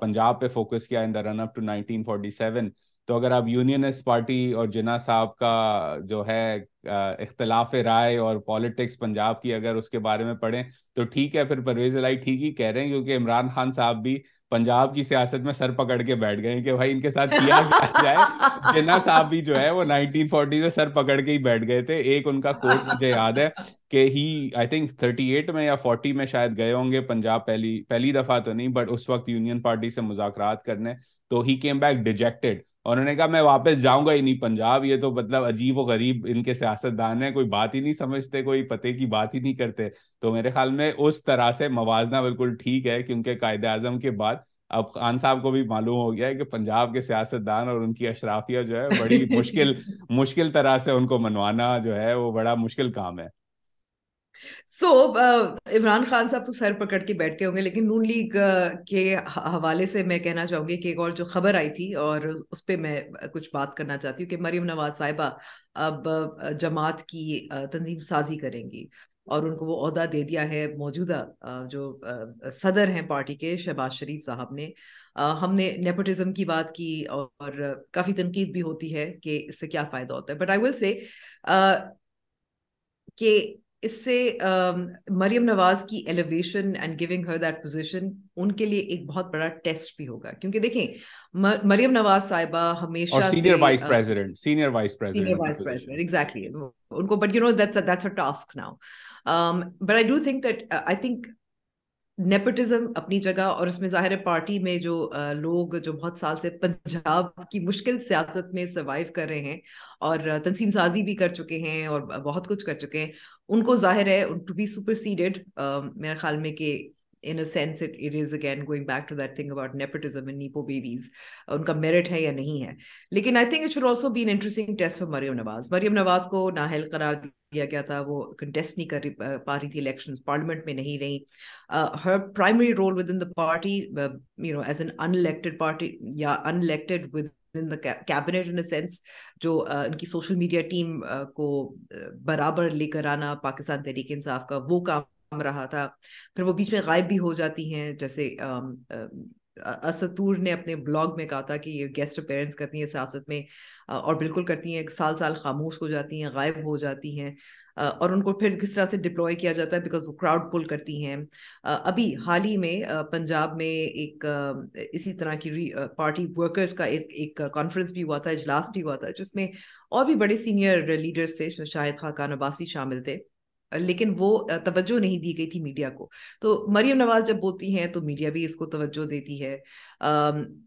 S2: پنجاب پہ فوکس کیا in the run up to nineteen forty seven تو اگر آپ یونینسٹ پارٹی اور جناح صاحب کا جو ہے اختلاف رائے اور پالیٹکس پنجاب کی اگر اس کے بارے میں پڑھیں تو ٹھیک ہے، پھر پرویز الہی ٹھیک ہی کہہ رہے ہیں کیونکہ عمران خان صاحب بھی پنجاب کی سیاست میں سر پکڑ کے بیٹھ گئے کہ بھائی ان کے ساتھ کیا جائے۔ جناح صاحب بھی جو ہے وہ نائنٹین فورٹی میں سر پکڑ کے ہی بیٹھ گئے تھے۔ ایک ان کا کوٹ مجھے یاد ہے کہ he I think thirty eight میں یا فورٹی میں شاید گئے ہوں گے۔ پنجاب پہلی پہلی دفعہ تو نہیں بٹ اس وقت یونین پارٹی سے مذاکرات کرنے تو ہی کیم بیک ڈیجیکٹڈ انہوں نے کہا میں واپس جاؤں گا ہی نہیں پنجاب. یہ تو مطلب عجیب و غریب ان کے سیاست دان ہیں کوئی بات ہی نہیں سمجھتے کوئی پتے کی بات ہی نہیں کرتے۔ تو میرے خیال میں اس طرح سے موازنہ بالکل ٹھیک ہے کیونکہ قائد اعظم کے بعد اب خان صاحب کو بھی معلوم ہو گیا ہے کہ پنجاب کے سیاست دان اور ان کی اشرافیہ جو ہے بڑی مشکل مشکل طرح سے ان کو منوانا جو ہے وہ بڑا مشکل کام ہے۔
S1: سو عمران خان صاحب تو سر پکڑ کے بیٹھ کے ہوں گے، لیکن نون لیگ uh, کے حوالے سے میں کہنا چاہوں گی کہ ایک اور جو خبر آئی تھی اور اس پہ میں کچھ بات کرنا چاہتی ہوں کہ مریم نواز صاحبہ اب uh, جماعت کی uh, تنظیم سازی کریں گی اور ان کو وہ عہدہ دے دیا ہے موجودہ جو صدر ہیں پارٹی کے، شہباز شریف صاحب نے۔ ہم نے نیپوٹزم کی بات کی اور کافی تنقید بھی ہوتی ہے کہ اس سے کیا فائدہ ہوتا ہے۔ بٹ آئی ول سے کہ اس سے مریم نواز کی elevation and giving her that position ان کے لیے ایک بہت بڑا ٹیسٹ بھی ہوگا۔ کیونکہ دیکھیں مریم نواز صاحبہ ہمیشہ
S2: senior vice president senior vice
S1: president exactly ان کو but you know that's a task now but I do think that I think nepotism اپنی جگہ اور اس میں ظاہر پارٹی میں جو لوگ جو بہت سال سے پنجاب کی مشکل سیاست میں سروائیو کر رہے ہیں اور تنظیم سازی بھی کر چکے ہیں اور بہت کچھ کر چکے ہیں، ان کو ظاہر ہے ٹو بی سپرسیڈیڈ میرے خیال میں کہ in a sense it it is again going back to that thing about nepotism in nepo babies ان کا میرٹ ہے یا نہیں ہے لیکن I think it should also be interesting test for Maryam Nawaz Maryam Nawaz کو نااہل قرار دیا گیا تھا وہ کنٹیسٹ نہیں کر پا رہی تھی الیکشن پارلیمنٹ میں نہیں رہی her primary role with in the party you know as an unelected party یا unelected with cabinet in sense جو ان کی سوشل میڈیا ٹیم کو برابر لے کر آنا پاکستان تحریک انصاف کا وہ کام رہا تھا۔ پھر وہ بیچ میں غائب بھی ہو جاتی ہیں۔ جیسے اسطور نے اپنے بلاگ میں کہا تھا کہ یہ گیسٹ اپیرنس کرتی ہیں، سیاست میں اور بالکل کرتی ہیں۔ سال سال خاموش ہو جاتی ہیں، غائب ہو جاتی ہیں۔ اور ان کو پھر کس طرح سے ڈپلوائے کیا جاتا ہے؟ بیکاز وہ کراؤڈ پل کرتی ہیں۔ ابھی حال ہی میں پنجاب میں ایک اسی طرح کی پارٹی ورکرز کا ایک کانفرنس بھی ہوا تھا، اجلاس بھی ہوا تھا، جس میں اور بھی بڑے سینئر لیڈرز تھے، شاہد خاقان عباسی شامل تھے۔ لیکن وہ توجہ نہیں دی گئی تھی میڈیا کو۔ تو مریم نواز جب بولتی ہیں تو میڈیا بھی اس کو توجہ دیتی ہے۔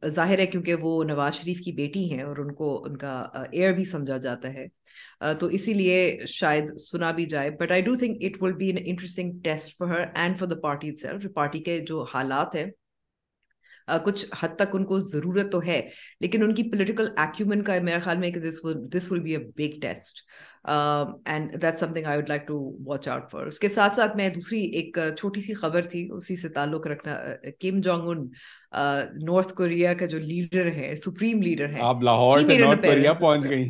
S1: ظاہر ہے کیونکہ وہ نواز شریف کی بیٹی ہیں اور ان کو ان کا ایئر بھی سمجھا جاتا ہے۔ تو اسی لیے شاید سنا بھی جائے۔ But I do think it will be an interesting test for her and for the party party کے جو حالات ہیں کچھ حد تک ان کو ضرورت تو ہے لیکن ان کی پولیٹیکل ایکومن کا میرا خیال میں کہ this will be a big test and that something I would like to watch out for اس کے ساتھ ساتھ میں دوسری ایک چھوٹی سی خبر تھی اسی سے تعلق رکھنا Kim Jong Un North Korea کا جو لیڈر ہے سپریم لیڈر ہے
S2: آپ لاہور سے نارتھ کوریا پہنچ گئی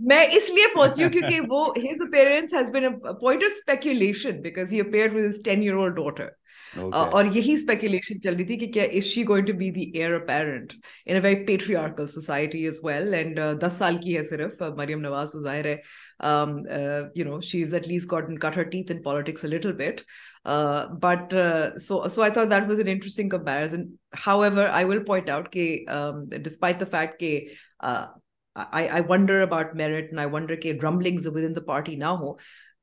S1: میں اس لیے پہنچی ہوں کیونکہ وہ his appearance has been a point of speculation because he appeared with his 10 year old daughter. اور یہی اسپیکولیشن چل رہی تھی کہ کیا is she going to be the heir apparent in a very patriarchal society as well and this سال کی ہے صرف. Uh, مریم نواز تو ظاہر ہے you know she is at least got cut her teeth in politics little but but so so I thought that was an interesting comparison however I will point out کہ ڈسپائٹ دا فیکٹ کہ I wonder about merit and I wonder کہ rumblings within the party نہ ہو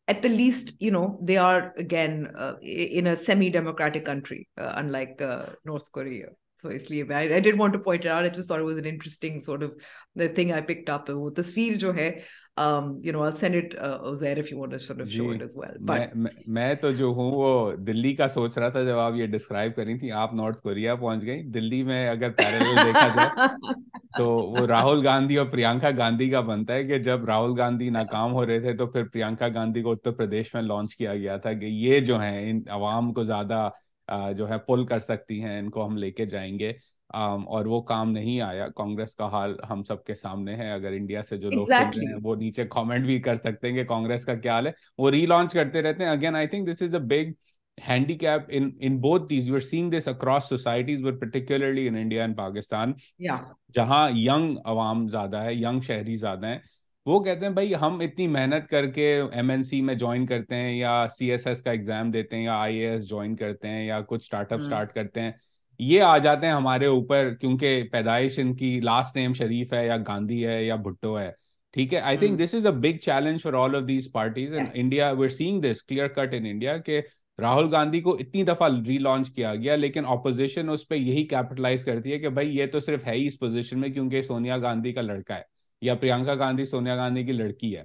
S1: at the least, you know, they are again uh, in a semi-democratic country, uh, unlike uh, North Korea. So I, I did want to point it out. I just thought it was an interesting sort of the thing I picked up. The tasveer jo hai, um, you know, I'll send it uh, Uzair if you want to sort of show it as well. But
S2: میں تو جو ہوں وہ دلی کا سوچ رہا تھا جب آپ یہ ڈسکرائب کر رہی تھی آپ نارتھ کوریا پہنچ گئی دلی میں اگر پیرل دیکھا جائے تو وہ راہل گاندھی اور پرینکا گاندھی کا بنتا ہے کہ جب راہل گاندھی ناکام ہو رہے تھے تو پھر پرینکا گاندھی کو اتر پردیش میں لانچ کیا گیا تھا کہ یہ جو ہیں ان عوام کو زیادہ جو ہے پل کر سکتی ہیں ان کو ہم لے کے جائیں گے اور وہ کام نہیں آیا۔ کانگریس کا حال ہم سب کے سامنے ہے۔ اگر انڈیا سے جو لوگ ہیں وہ نیچے کامنٹ بھی کر سکتے ہیں کہ کانگریس کا کیا حال ہے۔ وہ ری لانچ کرتے رہتے ہیں۔ Again I think this is a big handicap in in both these we're seeing this across societies but particularly in India and Pakistan جہاں ینگ عوام زیادہ ہے ینگ شہری زیادہ ہیں۔ وہ کہتے ہیں بھائی ہم اتنی محنت کر کے ایم این سی میں جوائن کرتے ہیں یا سی ایس ایس کا ایگزام دیتے ہیں یا آئی اے ایس جوائن کرتے ہیں یا کچھ اسٹارٹ اپ اسٹارٹ کرتے ہیں۔ یہ آ جاتے ہیں ہمارے اوپر کیونکہ پیدائش ان کی لاسٹ نیم شریف ہے یا گاندھی ہے یا بھٹو ہے ٹھیک ہے؟ I think this is a big challenge for all of these parties India we're seeing this clear cut in India کہ راہل گاندھی کو اتنی دفعہ ری لانچ کیا گیا لیکن اپوزیشن اس پہ یہی کیپٹلائز کرتی ہے کہ بھائی یہ تو صرف ہے ہی اس پوزیشن میں کیونکہ سونیا گاندھی کا لڑکا ہے یا پرینکا گاندھی سونیا گاندھی کی لڑکی ہے۔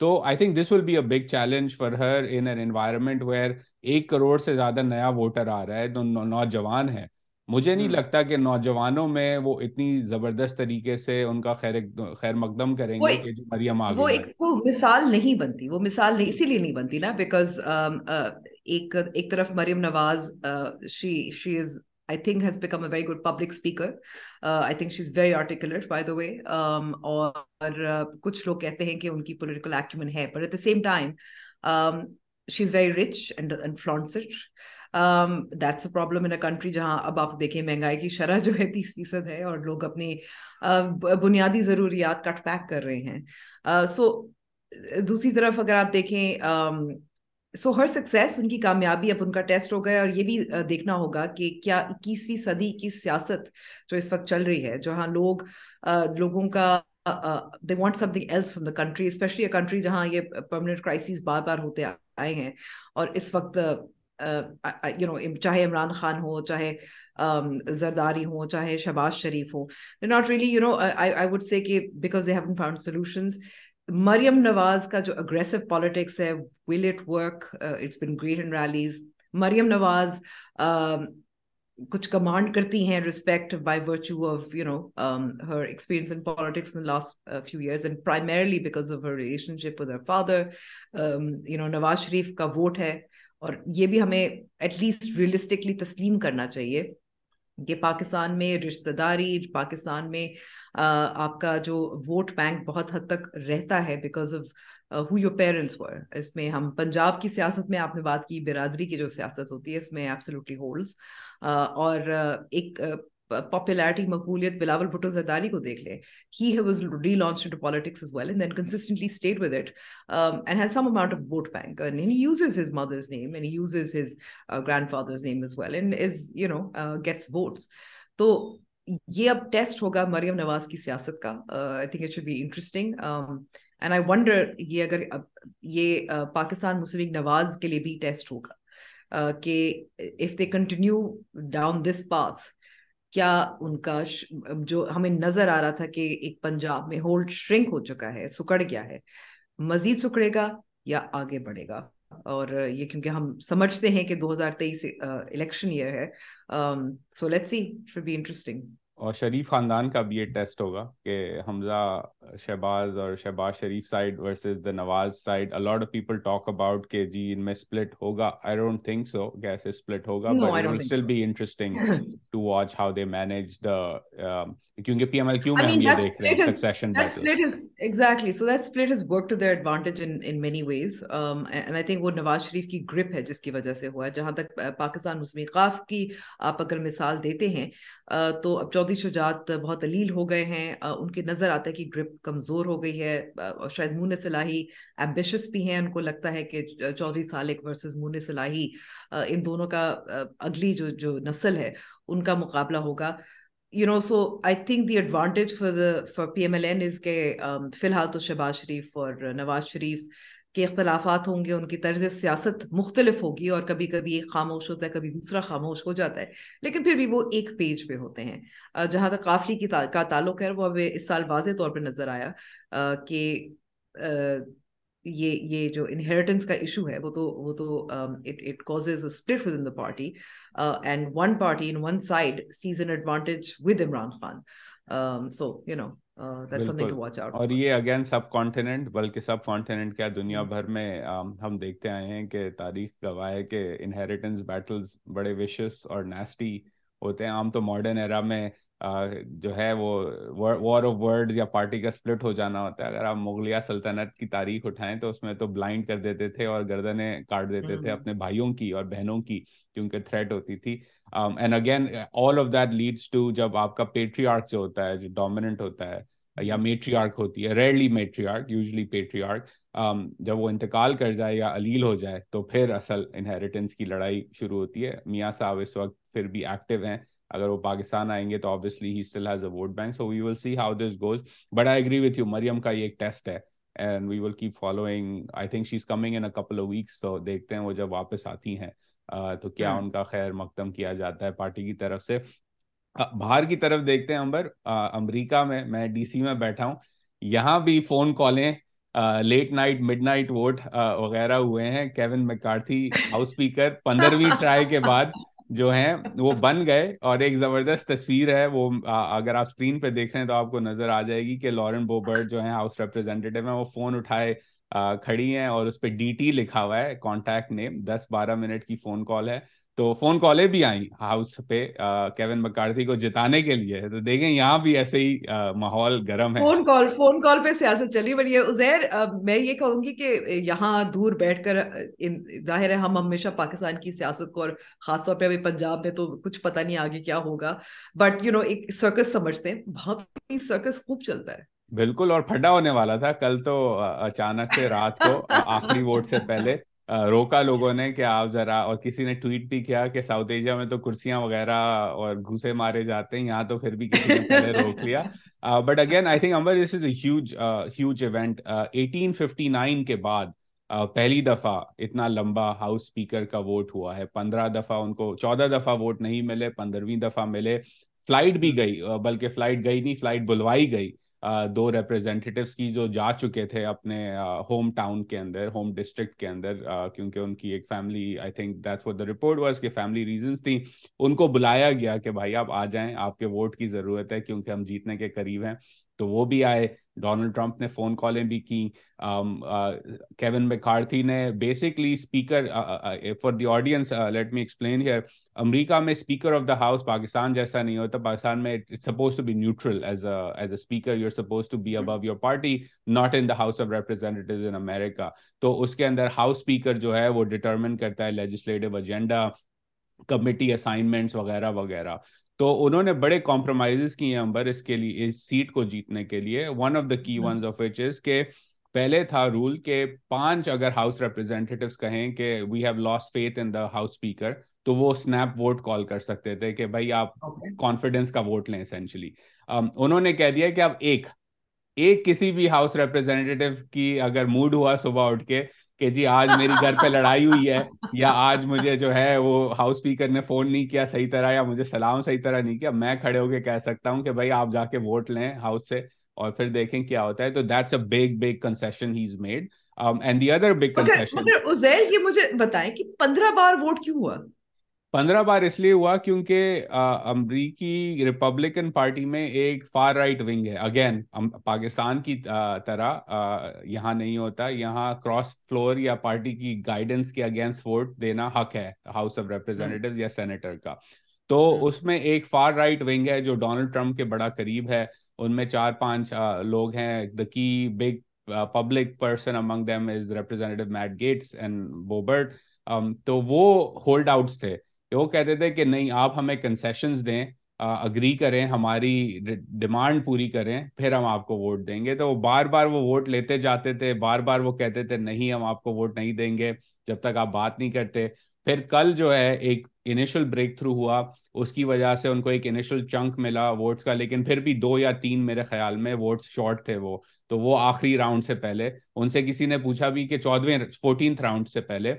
S2: تو I think this will be a big challenge for her in an environment where ایک کروڑ سے زیادہ نیا ووٹر آ رہا ہے جو نوجوان ہے مجھے نہیں لگتا کہ نوجوانوں میں وہ اتنی زبردست طریقے سے ان کا خیر خیر مقدم کریں گے کہ جی مریم
S1: وہ ایک وہ مثال نہیں بنتی وہ مثال نہیں اسی لیے نہیں بنتی نا بیکاز ایک ایک طرف Maryam Nawaz she she is I think has become a very good public speaker I think she is very articulate by the way اور کچھ لوگ کہتے ہیں کہ ان کی پولیٹیکل ایکومن ہے but at the same time she is very rich and flaunts it that's a problem in country جہاں اب آپ دیکھیں مہنگائی کی شرح جو ہے تیس فیصد ہے اور لوگ اپنی بنیادی ضروریات کٹ پیک کر رہے ہیں سو دوسری طرف اگر آپ دیکھیں سو ہر سکسیس ان کی کامیابی اب ان کا ٹیسٹ ہو گیا اور یہ بھی دیکھنا ہوگا کہ کیا اکیسویں صدی کی سیاست جو اس وقت چل رہی ہے جہاں لوگ لوگوں کا they want something else from the country especially a country جہاں یہ پرماننٹ کرائسس بار بار ہوتے آئے ہیں اور اس وقت یو نو چاہے عمران خان ہو، چاہے زرداری ہو چاہے شہباز شریف ہو not really you know I would say کہ because they have found solutions Maryam Nawaz کا جو اگریسو پالیٹکس ہے will it work it's been great in rallies Maryam Nawaz کچھ کمانڈ کرتی ہیں respect by virtue of you know her experience in politics in last few years and primarily because of her relationship with her father you know Nawaz Sharif کا ووٹ ہے۔ اور یہ بھی ہمیں ایٹ لیسٹ ریئلسٹکلی تسلیم کرنا چاہیے کہ پاکستان میں رشتہ داری پاکستان میں آپ کا جو ووٹ بینک بہت حد تک رہتا ہے because of who your parents were اس میں ہم پنجاب کی سیاست میں آپ نے بات کی برادری کی جو سیاست ہوتی ہے اس میں ایبسلوٹلی ہولڈس اور ایک پاپولیرٹی مقبولیت بلاول بھٹو زرداری کو دیکھ لیں he was relaunch to politics as well and then consistently stayed with it and has some amount of vote bank and he uses his mother's name and uses his grandfather's name as well and is you know gets votes تو یہ اب ٹیسٹ ہوگا مریم نواز کی سیاست کا I think it should be interesting and I wonder یہ اگر یہ پاکستان مسلم لیگ نواز کے لیے بھی ٹیسٹ ہوگا کہ if they continue down this path کیا ان کا جو ہمیں نظر آ رہا تھا کہ ایک پنجاب میں ہولڈ شرنک ہو چکا ہے، سکڑ گیا ہے، مزید سکڑے گا یا آگے بڑھے گا؟ اور یہ کیونکہ ہم سمجھتے ہیں کہ دو ہزار تیئیس الیکشن ایئر ہے so let see should be interesting
S2: اور شریف خاندان کا بھی یہ ٹیسٹ ہوگا کہ حمزہ شہباز اور Shahbaz Sharif side versus the Nawaz side. A lot of people talk about کہ جی ان میں سپلٹ ہوگا. آئی ڈونٹ تھنک سو کیسے سپلٹ ہوگا but it will still be interesting to watch how they manage the کیونکہ پی ایم ایل کیو میں ہم یہ دیکھ رہے ہیں succession
S1: exactly so that split his work to their advantage in in many ways and I think وہ نواز شریف کی گرپ ہے جس کی وجہ سے ہوا ہے. جہاں تک پاکستان مسلم قاف کی آپ اگر مثال دیتے ہیں تو اب چودھری شجاعت، بہت علیل ہو گئے ہیں۔ ان کی نظر آتا ہے کہ گرپ کمزور ہو گئی ہے۔ اور شاید مون صلاحی ایمبیشس بھی ہیں۔ ان کو لگتا ہے کہ چودھری سالک ورسز مون صلاحی ان دونوں کا اگلی جو جو نسل ہے، ان کا مقابلہ ہوگا۔ You know so I think the advantage for the for P M L N is کے فی الحال تو شہباز شریف اور نواز شریف کے اختلافات ہوں گے، ان کی طرز سیاست مختلف ہوگی اور کبھی کبھی ایک خاموش ہوتا ہے، کبھی دوسرا خاموش ہو جاتا ہے، لیکن پھر بھی وہ ایک پیج پہ ہوتے ہیں۔ جہاں تک قافلی کی کا تعلق ہے، وہ اب اس سال واضح طور پہ نظر آیا کہ یہ یہ جو انہیریٹنس کا ایشو ہے، وہ تو وہ تو it causes split with in the party and one party in one side sees an advantage with Imran Khan so you know
S2: اور یہ اگین سب کانٹیننٹ بلکہ سب کانٹیننٹ کیا دنیا بھر میں ہم دیکھتے آئے ہیں کہ تاریخ گواہ ہے کہ انہیریٹنس بیٹلز بڑے وشس اور نیسٹی ہوتے ہیں۔ عام تو ماڈرن ایرا میں جو ہے وہ وار آف ورڈ یا پارٹی کا سپلٹ ہو جانا ہوتا ہے۔ اگر آپ مغلیہ سلطنت کی تاریخ اٹھائیں تو اس میں تو بلائنڈ کر دیتے تھے اور گردنیں کاٹ دیتے تھے اپنے بھائیوں کی اور بہنوں کی کیونکہ تھریٹ ہوتی تھی۔ And again all of that leads to جب آپ کا پیٹری آرک جو ہوتا ہے جو ڈومیننٹ ہوتا ہے یا میٹری آرک ہوتی ہے rarely matriarch usually patriarch جب وہ انتقال کر جائے یا علیل ہو جائے تو پھر اصل انہیریٹنس کی لڑائی شروع ہوتی ہے۔ میاں صاحب اس وقت پھر بھی ایکٹیو ہیں۔ اگر وہ پاکستان آئیں گے تو obviously he still has a vote bank so we will see how this goes but I agree with you Maryam کا یہ ایک ٹیسٹ ہے. And we will keep following I think she is coming in couple of weeks تو دیکھتے ہیں وہ جب واپس آتی ہیں. تو کیا ان کا خیر مقدم کیا جاتا ہے پارٹی کی طرف سے؟ باہر کی طرف دیکھتے ہیں امبر. امریکہ میں میں ڈی سی میں بیٹھا ہوں. یہاں بھی فون کالیں late night midnight vote وغیرہ ہوئے ہیں. کیون میکارتھی ہاؤس اسپیکر پندرہویں ٹرائی کے بعد جو ہیں، وہ بن گئے اور ایک زبردست تصویر ہے، وہ اگر آپ اسکرین پہ دیکھ رہے ہیں تو آپ کو نظر آ جائے گی کہ لارن بوبرٹ جو ہیں ہاؤس ریپرزینٹیو ہیں، وہ فون اٹھائے کھڑی ہیں اور اس پہ ڈی ٹی لکھا ہوا ہے کانٹیکٹ نیم دس بارہ منٹ کی فون کال ہے۔ تو فون کالیں بھی آئیں ہاؤس پہ کیون مکارتھی کو جتانے کے لیے۔ تو دیکھیں یہاں بھی ایسے ہی ماحول گرم ہے۔
S1: فون کال فون کال پہ سیاست چلی بڑی ہے ازیر میں یہ کہوں گی کہ یہاں دور بیٹھ کر ظاہر ہے ہم ہمیشہ پاکستان کی سیاست کو اور خاص طور پہ ابھی پنجاب میں تو کچھ پتہ نہیں آگے کیا ہوگا۔ بٹ یو نو ایک سرکس سمجھتے ہیں۔ بہت سرکس خوب چلتا ہے۔
S2: بالکل اور پھڈا ہونے والا تھا۔ کل تو اچانک سے رات کو آخری ووٹ سے پہلے روکا لوگوں نے کہ آپ ذرا اور کسی نے ٹویٹ بھی کیا کہ ساؤتھ ایشیا میں تو کرسیاں وغیرہ اور گھسے مارے جاتے ہیں یہاں تو پھر بھی کسی نے پہلے روک لیا۔ But again I think Umber this is a huge huge event eighteen fifty nine کے بعد پہلی دفعہ اتنا لمبا ہاؤس اسپیکر کا ووٹ ہوا ہے۔ پندرہ دفعہ ان کو چودہ دفعہ ووٹ نہیں ملے پندرہویں دفعہ ملے۔ فلائٹ بھی گئی بلکہ فلائٹ گئی نہیں فلائٹ بلوائی گئی۔ دو ریپرزینٹیوس کی جو جا چکے تھے اپنے ہوم ٹاؤن کے اندر ہوم ڈسٹرکٹ کے اندر کیونکہ ان کی ایک family I think that's the report was کہ فیملی ریزنس تھیں۔ ان کو بلایا گیا کہ بھائی آپ آ جائیں، آپ کے ووٹ کی ضرورت ہے کیونکہ ہم جیتنے کے قریب ہیں۔ تو وہ بھی آئے۔ ڈونلڈ ٹرمپ نے فون کالیں بھی کی کیون میکارتھی نے basically speaker for the audience let me explain here امریکہ میں speaker of the house Pakistan جیسا نہیں ہوتا۔ پاکستان میں suppose to be neutral as as a speaker you suppose to be above your party not in the house of representatives in America تو اس کے اندر ہاؤس اسپیکر جو ہے وہ ڈٹرمن کرتا ہے لیجسلیٹو ایجنڈا کمیٹی اسائنمنٹس وغیرہ وغیرہ۔ تو انہوں نے بڑے کمپرومائز کیے ہیں امبر اس کے لیے اس سیٹ کو جیتنے کے لیے۔ ون آف دا کی ونز آف وچ از کہ پہلے تھا رول کہ پانچ اگر ہاؤس ریپرزینٹیوز کہیں کہ we have lost faith in the house speaker تو وہ اسنیپ ووٹ کال کر سکتے تھے کہ بھائی آپ کانفیڈینس کا ووٹ لیں اسینشلی انہوں نے کہہ دیا کہ آپ ایک ایک کسی بھی ہاؤس ریپرزینٹیو کی اگر موڈ ہوا صبح اٹھ کے کہ جی آج میری گھر پہ لڑائی ہوئی ہے یا آج مجھے جو ہے وہ ہاؤس اسپیکر نے فون نہیں کیا صحیح طرح یا مجھے سلام صحیح طرح نہیں کیا میں کھڑے ہو کے کہہ سکتا ہوں کہ بھائی آپ جا کے ووٹ لیں ہاؤس سے اور پھر دیکھیں کیا ہوتا ہے۔ تو that's a big big concession he is made and the other big concession
S1: یہ مجھے بتائیں کہ پندرہ بار ووٹ کیوں ہوا؟
S2: پندرہ بار اس لیے ہوا کیونکہ امریکی ریپبلکن پارٹی میں ایک فار رائٹ ونگ ہے۔ اگین پاکستان کی طرح یہاں نہیں ہوتا۔ یہاں کراس فلور یا پارٹی کی گائیڈنس کے اگینسٹ ووٹ دینا حق ہے ہاؤس آف ریپرزینٹیو یا سینیٹر کا۔ تو اس میں ایک فار رائٹ ونگ ہے جو ڈونلڈ ٹرمپ کے بڑا قریب ہے۔ ان میں چار پانچ لوگ ہیں۔ The key big public person among them is representative Matt Gaetz and Boebert تو وہ ہولڈ آؤٹس تھے۔ وہ کہتے تھے کہ نہیں، آپ ہمیں کنسیشنز دیں اگری کریں، ہماری ڈیمانڈ پوری کریں، پھر ہم آپ کو ووٹ دیں گے۔ تو وہ بار بار وہ ووٹ لیتے جاتے تھے، بار بار وہ کہتے تھے نہیں، ہم آپ کو ووٹ نہیں دیں گے۔ جب تک آپ بات نہیں کرتے۔ پھر کل جو ہے ایک انیشل بریک تھرو ہوا، اس کی وجہ سے ان کو ایک انیشل چنک ملا ووٹس کا، لیکن پھر بھی دو یا تین میرے خیال میں ووٹس شارٹ تھے وہ۔ تو وہ آخری راؤنڈ سے پہلے۔ ان سے کسی نے پوچھا بھی کہ چودویں فورٹینتھ راؤنڈ سے پہلے۔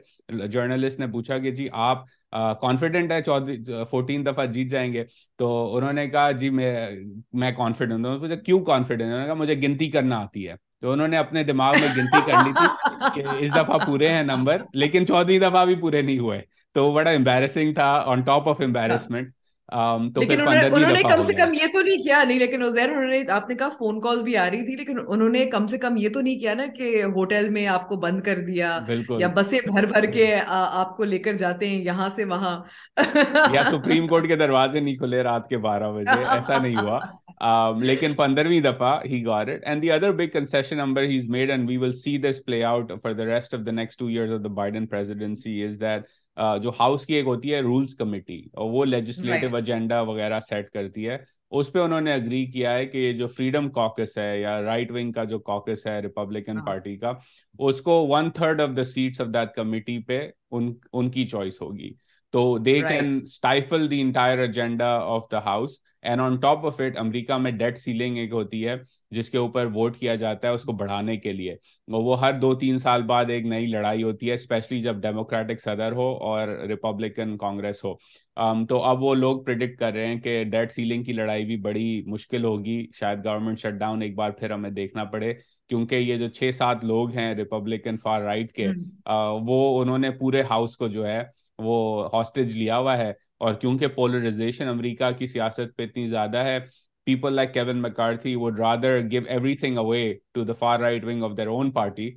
S2: جرنلسٹ نے پوچھا کہ جی آپ کانفیڈنٹ ہے، چودہ فورٹین دفعہ جیت جائیں گے۔ تو انہوں نے کہا جی میں میں کانفیڈنٹ ہوں۔ کیوں کانفیڈنٹ انہوں نے کہا، مجھے گنتی کرنا آتی ہے۔ تو انہوں نے اپنے دماغ میں گنتی کر لی تھی کہ اس دفعہ پورے ہیں نمبر، لیکن چودہ دفعہ بھی پورے نہیں ہوئے۔ تو بڑا امبیرسنگ تھا آن ٹاپ آف امبیرسمنٹ
S1: لیکن انہوں نے کم سے کم یہ تو نہیں کیا نہیں لیکن انہوں نے آپ نے کہا فون کال بھی آ رہی تھی لیکن انہوں نے کم سے کم یہ تو نہیں کیا نا کہ ہوٹل میں آپ کو بند کر دیا یا بسیں بھر بھر کے آپ کو لے کر جاتے ہیں یہاں سے وہاں۔
S2: یا سپریم کورٹ کے دروازے نہیں کھلے رات کے بارہ بجے ایسا نہیں ہوا۔ لیکن پندرہویں دفعہ he got it and the other big concession number he is made and we will see this play out for the rest of the next two years of the Biden presidency is that جو ہاؤس کی ایک ہوتی ہے رولس کمیٹی اور وہ لیجسلیٹو ایجنڈا وغیرہ سیٹ کرتی ہے۔ اس پہ انہوں نے اگری کیا ہے کہ جو فریڈم کاکس ہے یا رائٹ ونگ کا جو کاکس ہے ریپبلکن پارٹی کا اس کو one third of the seats of that committee پہ ان کی چوائس ہوگی۔ تو they can stifle the entire agenda of the house and on top of it امریکہ میں ڈیٹ سیلنگ ایک ہوتی ہے جس کے اوپر ووٹ کیا جاتا ہے اس کو بڑھانے کے لیے۔ وہ ہر دو تین سال بعد ایک نئی لڑائی ہوتی ہے اسپیشلی جب ڈیموکریٹک صدر ہو اور ریپبلکن کانگریس ہو۔ تو اب وہ لوگ پرڈکٹ کر رہے ہیں کہ ڈیٹ سیلنگ کی لڑائی بھی بڑی مشکل ہوگی۔ شاید گورنمنٹ شٹ ڈاؤن ایک بار پھر ہمیں دیکھنا پڑے۔ کیونکہ یہ جو چھ سات لوگ ہیں ریپبلکن فار رائٹ کے وہ انہوں نے پورے ہاؤس کو جو ہے وہ ہاسٹیج لیا ہوا ہے۔ اور کیونکہ پولرائزیشن امریکہ کی سیاست پہ اتنی زیادہ ہے people like Kevin McCarthy would rather give everything away to the far right wing of their own party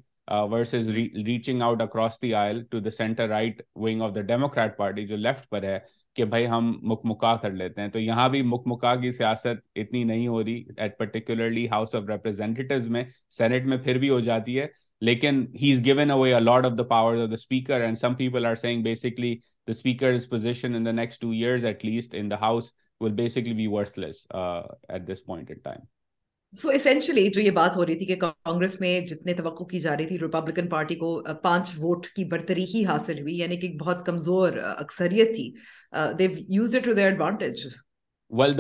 S2: versus reaching out across the aisle to the centre right wing of the Democrat party جو لیفٹ پر ہے، کہ بھائی ہم مکمکا کر لیتے ہیں۔ تو یہاں بھی مکمکا کی سیاست اتنی نہیں ہو رہی at particularly house of representatives میں سینٹ میں پھر بھی ہو جاتی ہے۔ لیکن he is given away a lot of the power of the speaker and some people are seeing basically the speaker's position in the next two years at least in the house will basically be worthless uh, at this point in time.
S1: So essentially جو یہ بات ہو رہی تھی کہ کانگریس میں جتنے توقع کی جا رہی تھی ریپبلکن پارٹی کو پانچ ووٹ کی برتری ہی حاصل ہوئی یعنی کہ بہت کمزور اکثریت تھی they use it to their advantage
S2: well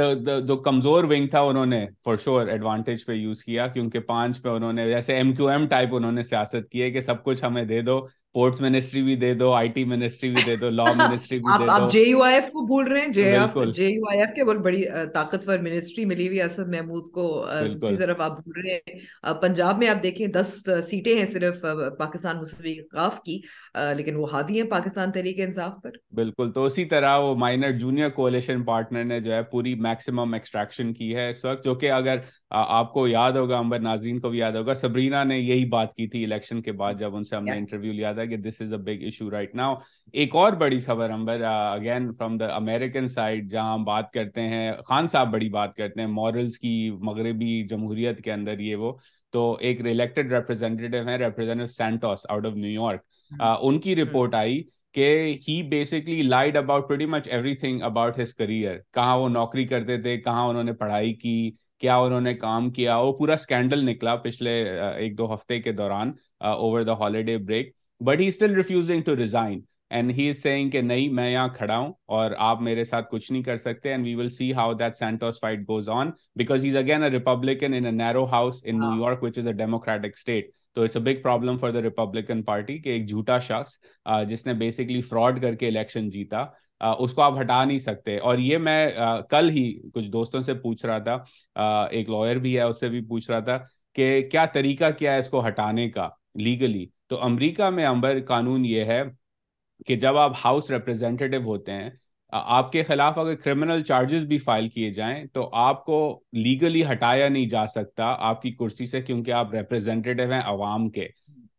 S2: جو کمزور ونگ تھا انہوں نے فار شیور ایڈوانٹیج پہ یوز کیا کیونکہ پانچ پہ انہوں نے جیسے ایم کیو ایم ٹائپ انہوں نے سیاست کی ہے کہ سب کچھ ہمیں دے دو پورٹس منسٹری بھی دے دو آئی ٹی منسٹری بھی دے دو لا منسٹری بھی دے دو۔
S1: آپ جے یو آئی ایف کو بھول رہے ہیں؟ جے جے یو آئی ایف کے بہت بڑی طاقتور منسٹری ملی ہوئی اسد محمود کو دوسری طرف آپ بھول رہے ہیں۔ پنجاب میں آپ دیکھیں دس سیٹیں ہیں صرف پاکستان مسلم غاف کی۔ لیکن وہ حاوی ہیں پاکستان تحریک انصاف پر۔
S2: بالکل۔ تو اسی طرح وہ مائنر جونیئر کولیشن پارٹنر نے جو ہے پوری میکسیمم ایکسٹریکشن کی ہے اس وقت جو کہ اگر آپ کو یاد ہوگا امبر ناظرین کو بھی یاد ہوگا سبرینا نے یہی بات کی تھی الیکشن کے بعد جب ان سے ہم نے انٹرویو لیا تھا۔ کہ this is a big issue right now ایک اور بڑی خبر Umber again from the American side جہاں ہم بات کرتے ہیں خان صاحب بڑی بات کرتے ہیں مورلز کی مغربی جمہوریت کے اندر یہ وہ تو ایک ریلیکٹڈ ریپرزینٹیو ہیں representative Santos out of New York ان کی رپورٹ آئی کہ he basically lied about very much everything about his career کہاں وہ نوکری کرتے تھے کہاں انہوں نے پڑھائی کی کیا انہوں نے کام کیا وہ پورا اسکینڈل نکلا پچھلے ایک دو ہفتے کے دوران over the holiday break but he still refusing to resign and he is saying کہ نہیں میں یہاں کھڑا ہوں اور آپ میرے ساتھ کچھ نہیں کر سکتے and we will see how that Santos fight goes on because he is again a Republican in narrow house in New York which is a Democratic state تو it's a big problem for the Republican party کہ ایک جھوٹا شخص جس نے بیسکلی فراڈ کر کے الیکشن جیتا اس کو آپ ہٹا نہیں سکتے اور یہ میں کل ہی کچھ دوستوں سے پوچھ رہا تھا ایک لائر بھی ہے اس سے بھی پوچھ رہا تھا کہ کیا طریقہ کیا ہے اس کو ہٹانے کا لیگلی تو امریکہ میں امبر قانون یہ ہے کہ جب آپ ہاؤس ریپرزینٹیو ہوتے ہیں آپ کے خلاف اگر کرمنل چارجز بھی فائل کیے جائیں تو آپ کو لیگلی ہٹایا نہیں جا سکتا آپ کی کرسی سے کیونکہ آپ ریپرزینٹیو ہیں عوام کے۔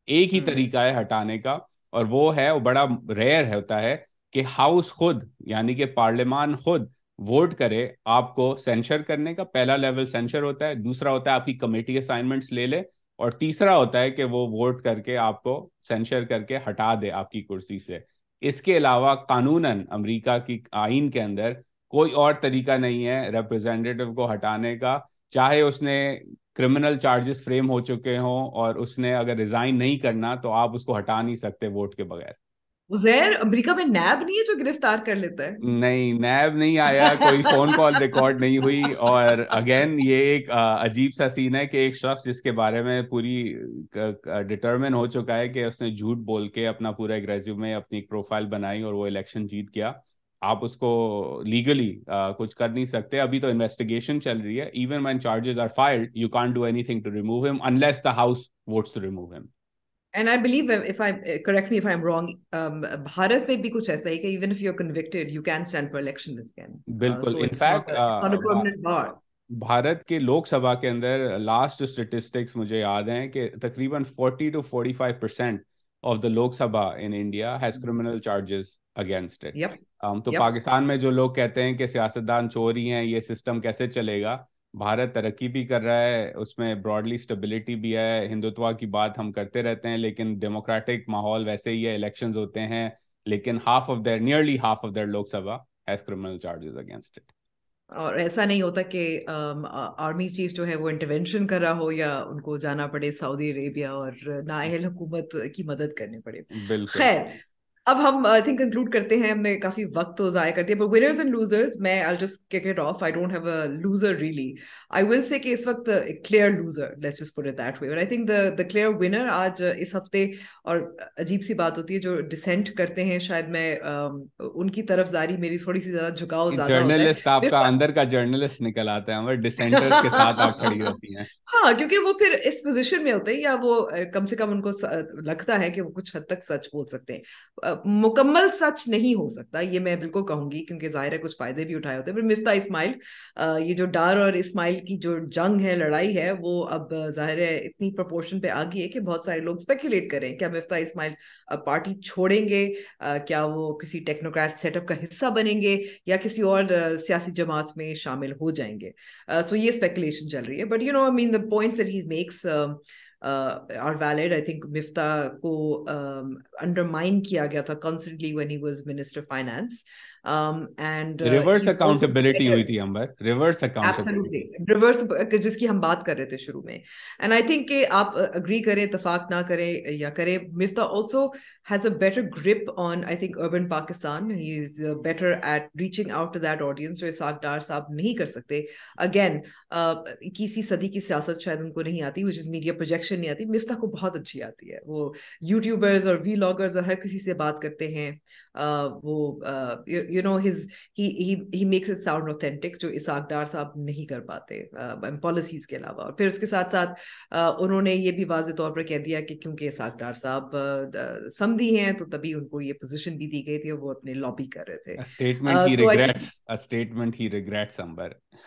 S2: ایک ہی طریقہ ہے ہٹانے کا اور وہ ہے وہ بڑا ریئر ہوتا ہے کہ ہاؤس خود یعنی کہ پارلیمان خود ووٹ کرے آپ کو سینشر کرنے کا۔ پہلا لیول سینشر ہوتا ہے دوسرا ہوتا ہے آپ کی کمیٹی اسائنمنٹس لے لے۔ اور تیسرا ہوتا ہے کہ وہ ووٹ کر کے آپ کو سینشر کر کے ہٹا دے آپ کی کرسی سے۔ اس کے علاوہ قانوناً امریکہ کی آئین کے اندر کوئی اور طریقہ نہیں ہے ریپرزینٹیو کو ہٹانے کا۔ چاہے اس نے کرمنل چارجز فریم ہو چکے ہوں اور اس نے اگر ریزائن نہیں کرنا تو آپ اس کو ہٹا نہیں سکتے ووٹ کے بغیر۔
S1: زیر امریکہ میں نیب نہیں ہے جو گرفتار کر لیتا ہے؟
S2: نہیں، نیب نہیں آیا، کوئی فون کال ریکارڈ نہیں ہوئی اور اگین یہ ایک عجیب سا سین ہے کہ ایک شخص جس کے بارے میں پوری ڈٹرمن ہو چکا ہے کہ اس نے جھوٹ بول کے اپنا پورا ایک ریزیوم میں اپنی ایک پروفائل بنائی اور وہ الیکشن جیت گیا۔ آپ اس کو لیگلی کچھ کر نہیں سکتے۔ ابھی تو انویسٹیگیشن چل رہی ہے۔ Even when charges are filed you can't do anything to remove him unless the house votes to remove him
S1: and I believe if I correct me if I am wrong Bharat میں بھی کچھ ایسا ہے کہ even if you are convicted you can stand for election again
S2: بالکل ان فیکٹ بھارت کے لوک سبھا کے اندر لاسٹ اسٹیٹسٹکس مجھے یاد ہیں کہ تقریباً forty two forty five percent of the Lok Sabha in India has criminal charges against تو پاکستان میں جو لوگ کہتے ہیں کہ سیاستدان چوری ہیں یہ سسٹم کیسے چلے گا بھارت ترقی بھی کر رہا ہے اس میں براڈلی اسٹیبلٹی بھی ہے۔ ہندوتوا کی بات ہم کرتے رہتے ہیں لیکن ڈیموکریٹک ماحول ویسے ہی ہے الیکشنز ہوتے ہیں۔ لیکن half of their nearly half of their Lok Sabha has criminal charges against it
S1: اور ایسا نہیں ہوتا کہ آرمی چیف جو ہے وہ انٹروینشن کر رہا ہو یا ان کو جانا پڑے سعودی عربیہ اور نااہل حکومت کی مدد کرنی پڑے۔ خیر اب ہم آئی تھنک کنکلوڈ کرتے ہیں. ہم نے کافی وقت تو ضائع کر دیا. بٹ ونرز اینڈ لوزرز میں I just kick it off I don't have a loser really I will say کہ اس وقت clear loser let's just put it that way I think the clear winner آج اس ہفتے اور عجیب سی بات ہوتی ہے جو ڈسینٹ کرتے ہیں. شاید میں ان کی طرف داری میری تھوڑی سی زیادہ جھکاؤ زیادہ
S2: جرنلسٹ آپ کا اندر کا جرنلسٹ نکل آتا ہے. ہمارے ڈسینٹرز کے ساتھ آپ کھڑی ہوتی ہیں.
S1: ہاں کیونکہ وہ پھر اس پوزیشن میں ہوتے ہیں یا وہ کم سے کم ان کو لگتا ہے کہ وہ کچھ حد تک سچ بول سکتے ہیں۔ مکمل سچ نہیں ہو سکتا، یہ میں بالکل کہوں گی کیونکہ ظاہر ہے کچھ فائدے بھی اٹھائے ہوتے ہیں۔ پھر مفتا اسماعیل یہ جو ڈار اور اسماعیل کی جو جنگ ہے، لڑائی ہے، وہ اب ظاہر ہے اتنی پرپورشن پہ آ گئی ہے کہ بہت سارے لوگ اسپیکولیٹ کریں کیا مفتا اسماعیل پارٹی چھوڑیں گے؟ کیا وہ کسی ٹیکنوکریٹ سیٹ اپ کا حصہ بنیں گے؟ یا کسی اور سیاسی جماعت میں شامل ہو جائیں گے؟ سو یہ اسپیکولیشن چل رہی ہے۔ But you know man the points he makes are valid I think Miftah کو انڈرمائن کیا گیا تھا constantly when he was minister finance
S2: reverse accountability ہوئی تھی امبر ریورس
S1: ریورس جس کی ہم بات کر رہے تھے شروع میں اینڈ آئی تھنک کہ آپ اگری کریں اتفاق نہ کریں یا کریں Miftah also has a better grip on I think urban Pakistan he is better at reaching out to that audience جو اساق ڈار صاحب نہیں کر سکتے اگین کسی صدی کی سیاست شاید ان کو نہیں آتی وچ از میڈیا پروجیکشن نہیں آتی مفتا کو بہت اچھی آتی ہے وہ یوٹیوبرز اور وی لاگرز اور ہر کسی سے بات کرتے ہیں وہ you know his he makes it sound authentic جو اساق ڈار صاحب نہیں کر پاتے پالیسیز کے علاوہ۔ اور پھر اس کے ساتھ ساتھ انہوں نے یہ بھی واضح طور پر کہہ دیا کہ کیونکہ اساق ڈار صاحب سمدھی ہیں تو تبھی ان کو یہ پوزیشن بھی دی گئی تھی اور وہ اپنے لابی کر رہے تھے۔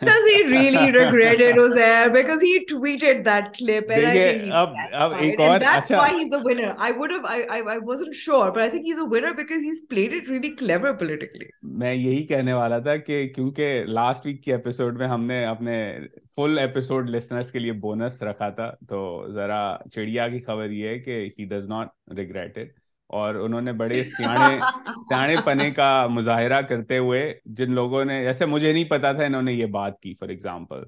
S1: Does he really regret it was there because he tweeted that clip and I think he's اب, اب ایک اور, and that's why he's the winner. I would have I, I, I wasn't sure but I think he's a winner because he's played it really clever politically.
S2: میں یہی کہنے والا تھا کہ کیونکہ لاسٹ ویک کے ایپیسوڈ میں ہم نے اپنے فل ایپیسوڈ لسنرز کے لیے بونس رکھا تھا تو ذرا چڑیا کی خبر یہ ہے کہ he does not regret it اور انہوں نے بڑے سیانے سیانے پنے کا مظاہرہ کرتے ہوئے جن لوگوں نے جیسے مجھے نہیں پتا تھا انہوں نے یہ بات کی فار ایگزامپل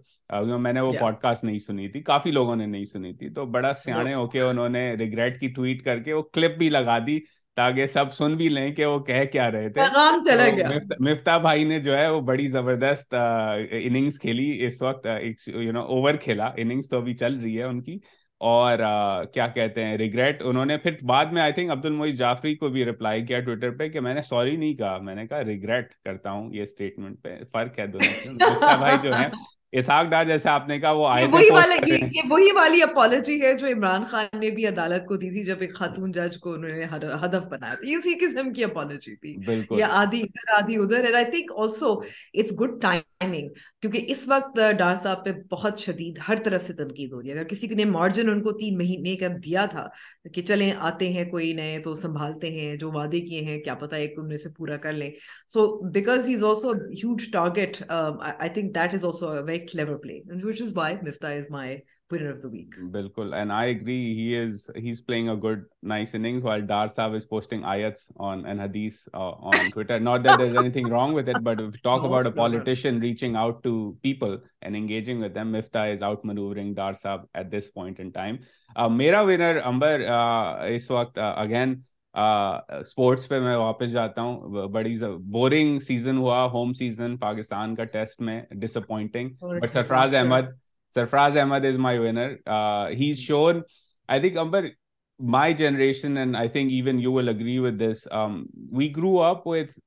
S2: میں نے وہ پوڈ کاسٹ نہیں سنی تھی کافی لوگوں نے نہیں سنی تھی۔ تو بڑا سیانے ہو کے انہوں نے ریگریٹ کی ٹویٹ کر کے وہ کلپ بھی لگا دی۔ تاکہ سب سن بھی لیں کہ وہ کہہ کیا رہے تھے۔ مفتا بھائی نے جو ہے وہ بڑی زبردست اننگز کھیلی۔ اس وقت یو نو اوور کھیلا۔ اننگز تو ابھی چل رہی ہے ان کی۔ اور کیا کہتے ہیں ریگریٹ انہوں نے پھر بعد میں آئی تھنک عبد المعیز جعفری کو بھی رپلائی کیا ٹویٹر پہ کہ میں نے سوری نہیں کہا۔ میں نے کہا ریگریٹ کرتا ہوں یہ اسٹیٹمنٹ پہ۔ فرق ہے دونوں بھائی جو ہے اسحاق ڈار جیسے آپ نے کہا وہ آئے
S1: وہی والا یہ وہی والی اپالوجی ہے جو عمران خان نے بھی عدالت کو دی تھی جب ایک خاتون جج کو انہوں نے ہدف بنایا تھا۔ یہ اسی قسم کی اپالوجی تھی۔ یا آدھی ادھر آدھی ادھر۔ And I think also it's good timing کیونکہ اس وقت ڈار صاحب پہ بہت شدید ہر طرف سے تنقید ہو رہی ہے۔ اگر کسی نے مارجن ان کو تین مہینے کا دیا تھا کہ چلیں آتے ہیں کوئی نئے تو سنبھالتے ہیں جو وعدے کیے ہیں کیا پتا ایک ان میں سے پورا کر لیں۔ So because he is also huge target I think that is also very clever play which is why Mifta is my winner of the week.
S2: Bilkul. And I agree. He is he's playing a good, nice innings while Dar Saab is posting ayats on and hadith uh, on Twitter. Not that there's anything wrong with it, but if we talk no, about a politician no. reaching out to people and engaging with them, Mifta is outmaneuvering Dar Saab at this point in time. Uh, Mera winner, Amber, uh, is waqt, uh, again, sports پہ میں واپس جاتا ہوں۔ بڑی بورنگ سیزن ہوا ہوم سیزن پاکستان کا ٹیسٹ میں disappointing but Sarfaraz Ahmed Sarfaraz Ahmed is my winner he shone I think Umber my generation and I think even you will agree with this we grow up with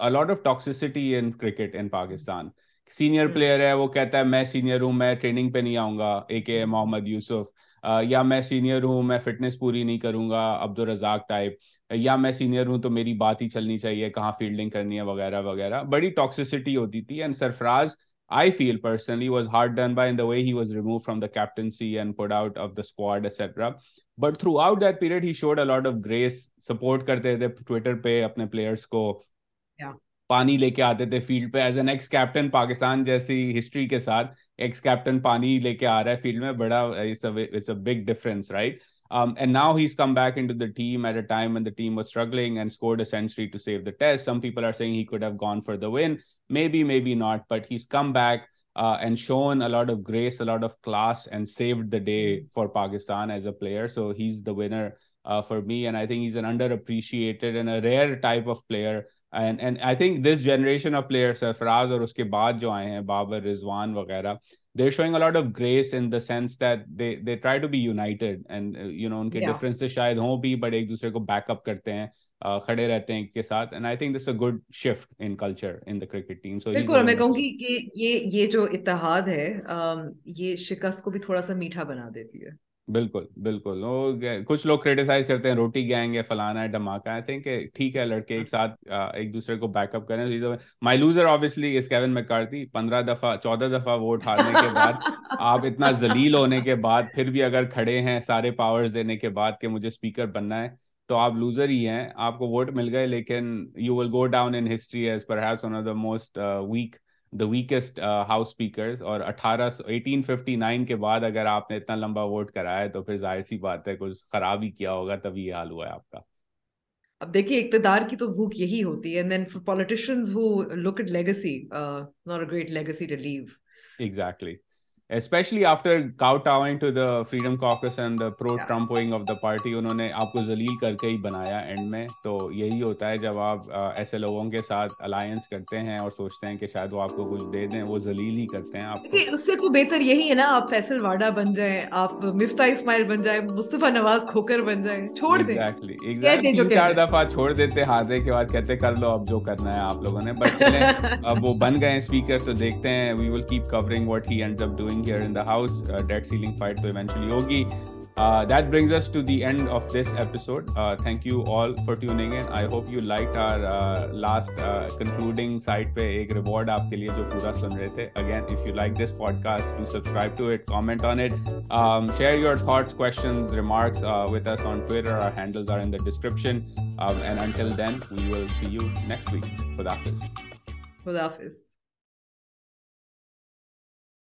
S2: a lot of toxicity in cricket in Pakistan senior player ہے وہ کہتا ہے میں سینئر ہوں میں ٹریننگ پہ نہیں آؤں گا اے کے محمد یوسف یا میں سینئر ہوں، میں فٹنس پوری نہیں کروں گا عبد الرزاق ٹائپ یا میں سینئر ہوں تو میری بات ہی چلنی چاہیے، کہاں فیلڈنگ کرنی ہے، وغیرہ وغیرہ. بڑی ٹاکسٹی ہوتی تھی and Sarfaraz I feel personally was hard done by in the way he was remove from the captaincy and put out of the squad et cetera but throughout that period he showed a lot of grace support کرتے تھے ٹویٹر پہ اپنے پلیئرس کو. آتے تھے فیلڈ پہ. ایز اینس کی پاکستان جیسی ہسٹری کے ساتھ لے کے آ رہا ہے فیلڈ میں. Day for Pakistan as a player so has the far made I think appreciate rare type of player and and I think this generation of player Sarfaraz اور اس کے بعد جو آئے ہیں بابر رضوان وغیرہ they showing a lot of grace in the sense that they try to be united and you know ان کے ڈفرینس شاید ہوں بھی بٹ ایک دوسرے کو بیک اپ کرتے ہیں کھڑے رہتے ہیں ایک کے ساتھ and I think this a good shift in culture in the cricket team so
S1: بالکل میں کہوں گی کہ یہ یہ جو اتحاد ہے یہ شکست کو بھی تھوڑا سا میٹھا بنا دیتی ہے۔
S2: بالکل بالکل۔ کچھ لوگ کریٹیسائز کرتے ہیں روٹی گینگ ہے فلانا ہے ڈھماکہ آئی تھنک ٹھیک ہے لڑکے ایک ساتھ ایک دوسرے کو بیک اپ کریں۔ مائی لوزر آبویسلی اس کیون میں کرتی پندرہ دفعہ چودہ دفعہ ووٹ ہارنے کے بعد آپ اتنا ذلیل ہونے کے بعد پھر بھی اگر کھڑے ہیں سارے پاورز دینے کے بعد کہ مجھے اسپیکر بننا ہے تو آپ لوزر ہی ہیں۔ آپ کو ووٹ مل گئے لیکن you will go down in history as per has one of the most weak the weakest house speakers اور اٹھارہ سو ایٹین ففٹی نائن کے بعد اگر آپ نے اتنا لمبا ووٹ کرایا تو پھر ظاہر سی بات ہے کچھ خراب ہی کیا ہوگا تبھی یہ حال ہوا ہے آپ کا۔
S1: اب دیکھیے اقتدار کی تو بھوک یہی ہوتی ہے and then for politicians who look at legacy not a great legacy to leave
S2: exactly especially after kowtowing to the Freedom Caucus and the pro Trump wing of the party انہوں نے آپ کو ذلیل کر کے ہی بنایا اینڈ میں تو یہی ہوتا ہے جب آپ ایسے لوگوں کے ساتھ الائنس کرتے ہیں اور سوچتے ہیں کہ شاید وہ آپ کو کچھ دے دیں وہ ذلیل ہی کرتے ہیں آپ
S1: اس سے تو بہتر یہی ہے نا آپ فیصل واڈا بن جائیں آپ مفتا اسماعیل بن جائیں مصطفیٰ نواز کھوکر بن جائیں چھوڑ دیں
S2: چار دفعہ چھوڑ دیتے ہاتھے کے بعد کہتے کر لو اب جو کرنا ہے آپ لوگوں نے بٹ اب وہ بن گئے اسپیکر تو دیکھتے ہیں we will keep covering what he end up doing here in the House debt ceiling fight تو ایونچولی ہوگی that brings us to the end of this episode thank you all for tuning in I hope you like our last concluding site پہ ایک ریوارڈ آپ کے لیے جو پورا سن رہے تھے again if you like this podcast to subscribe to it comment on it share your thoughts question remarks with us on Twitter our handles are in the description and until then we will see you next week خدا حافظ
S1: خدا حافظ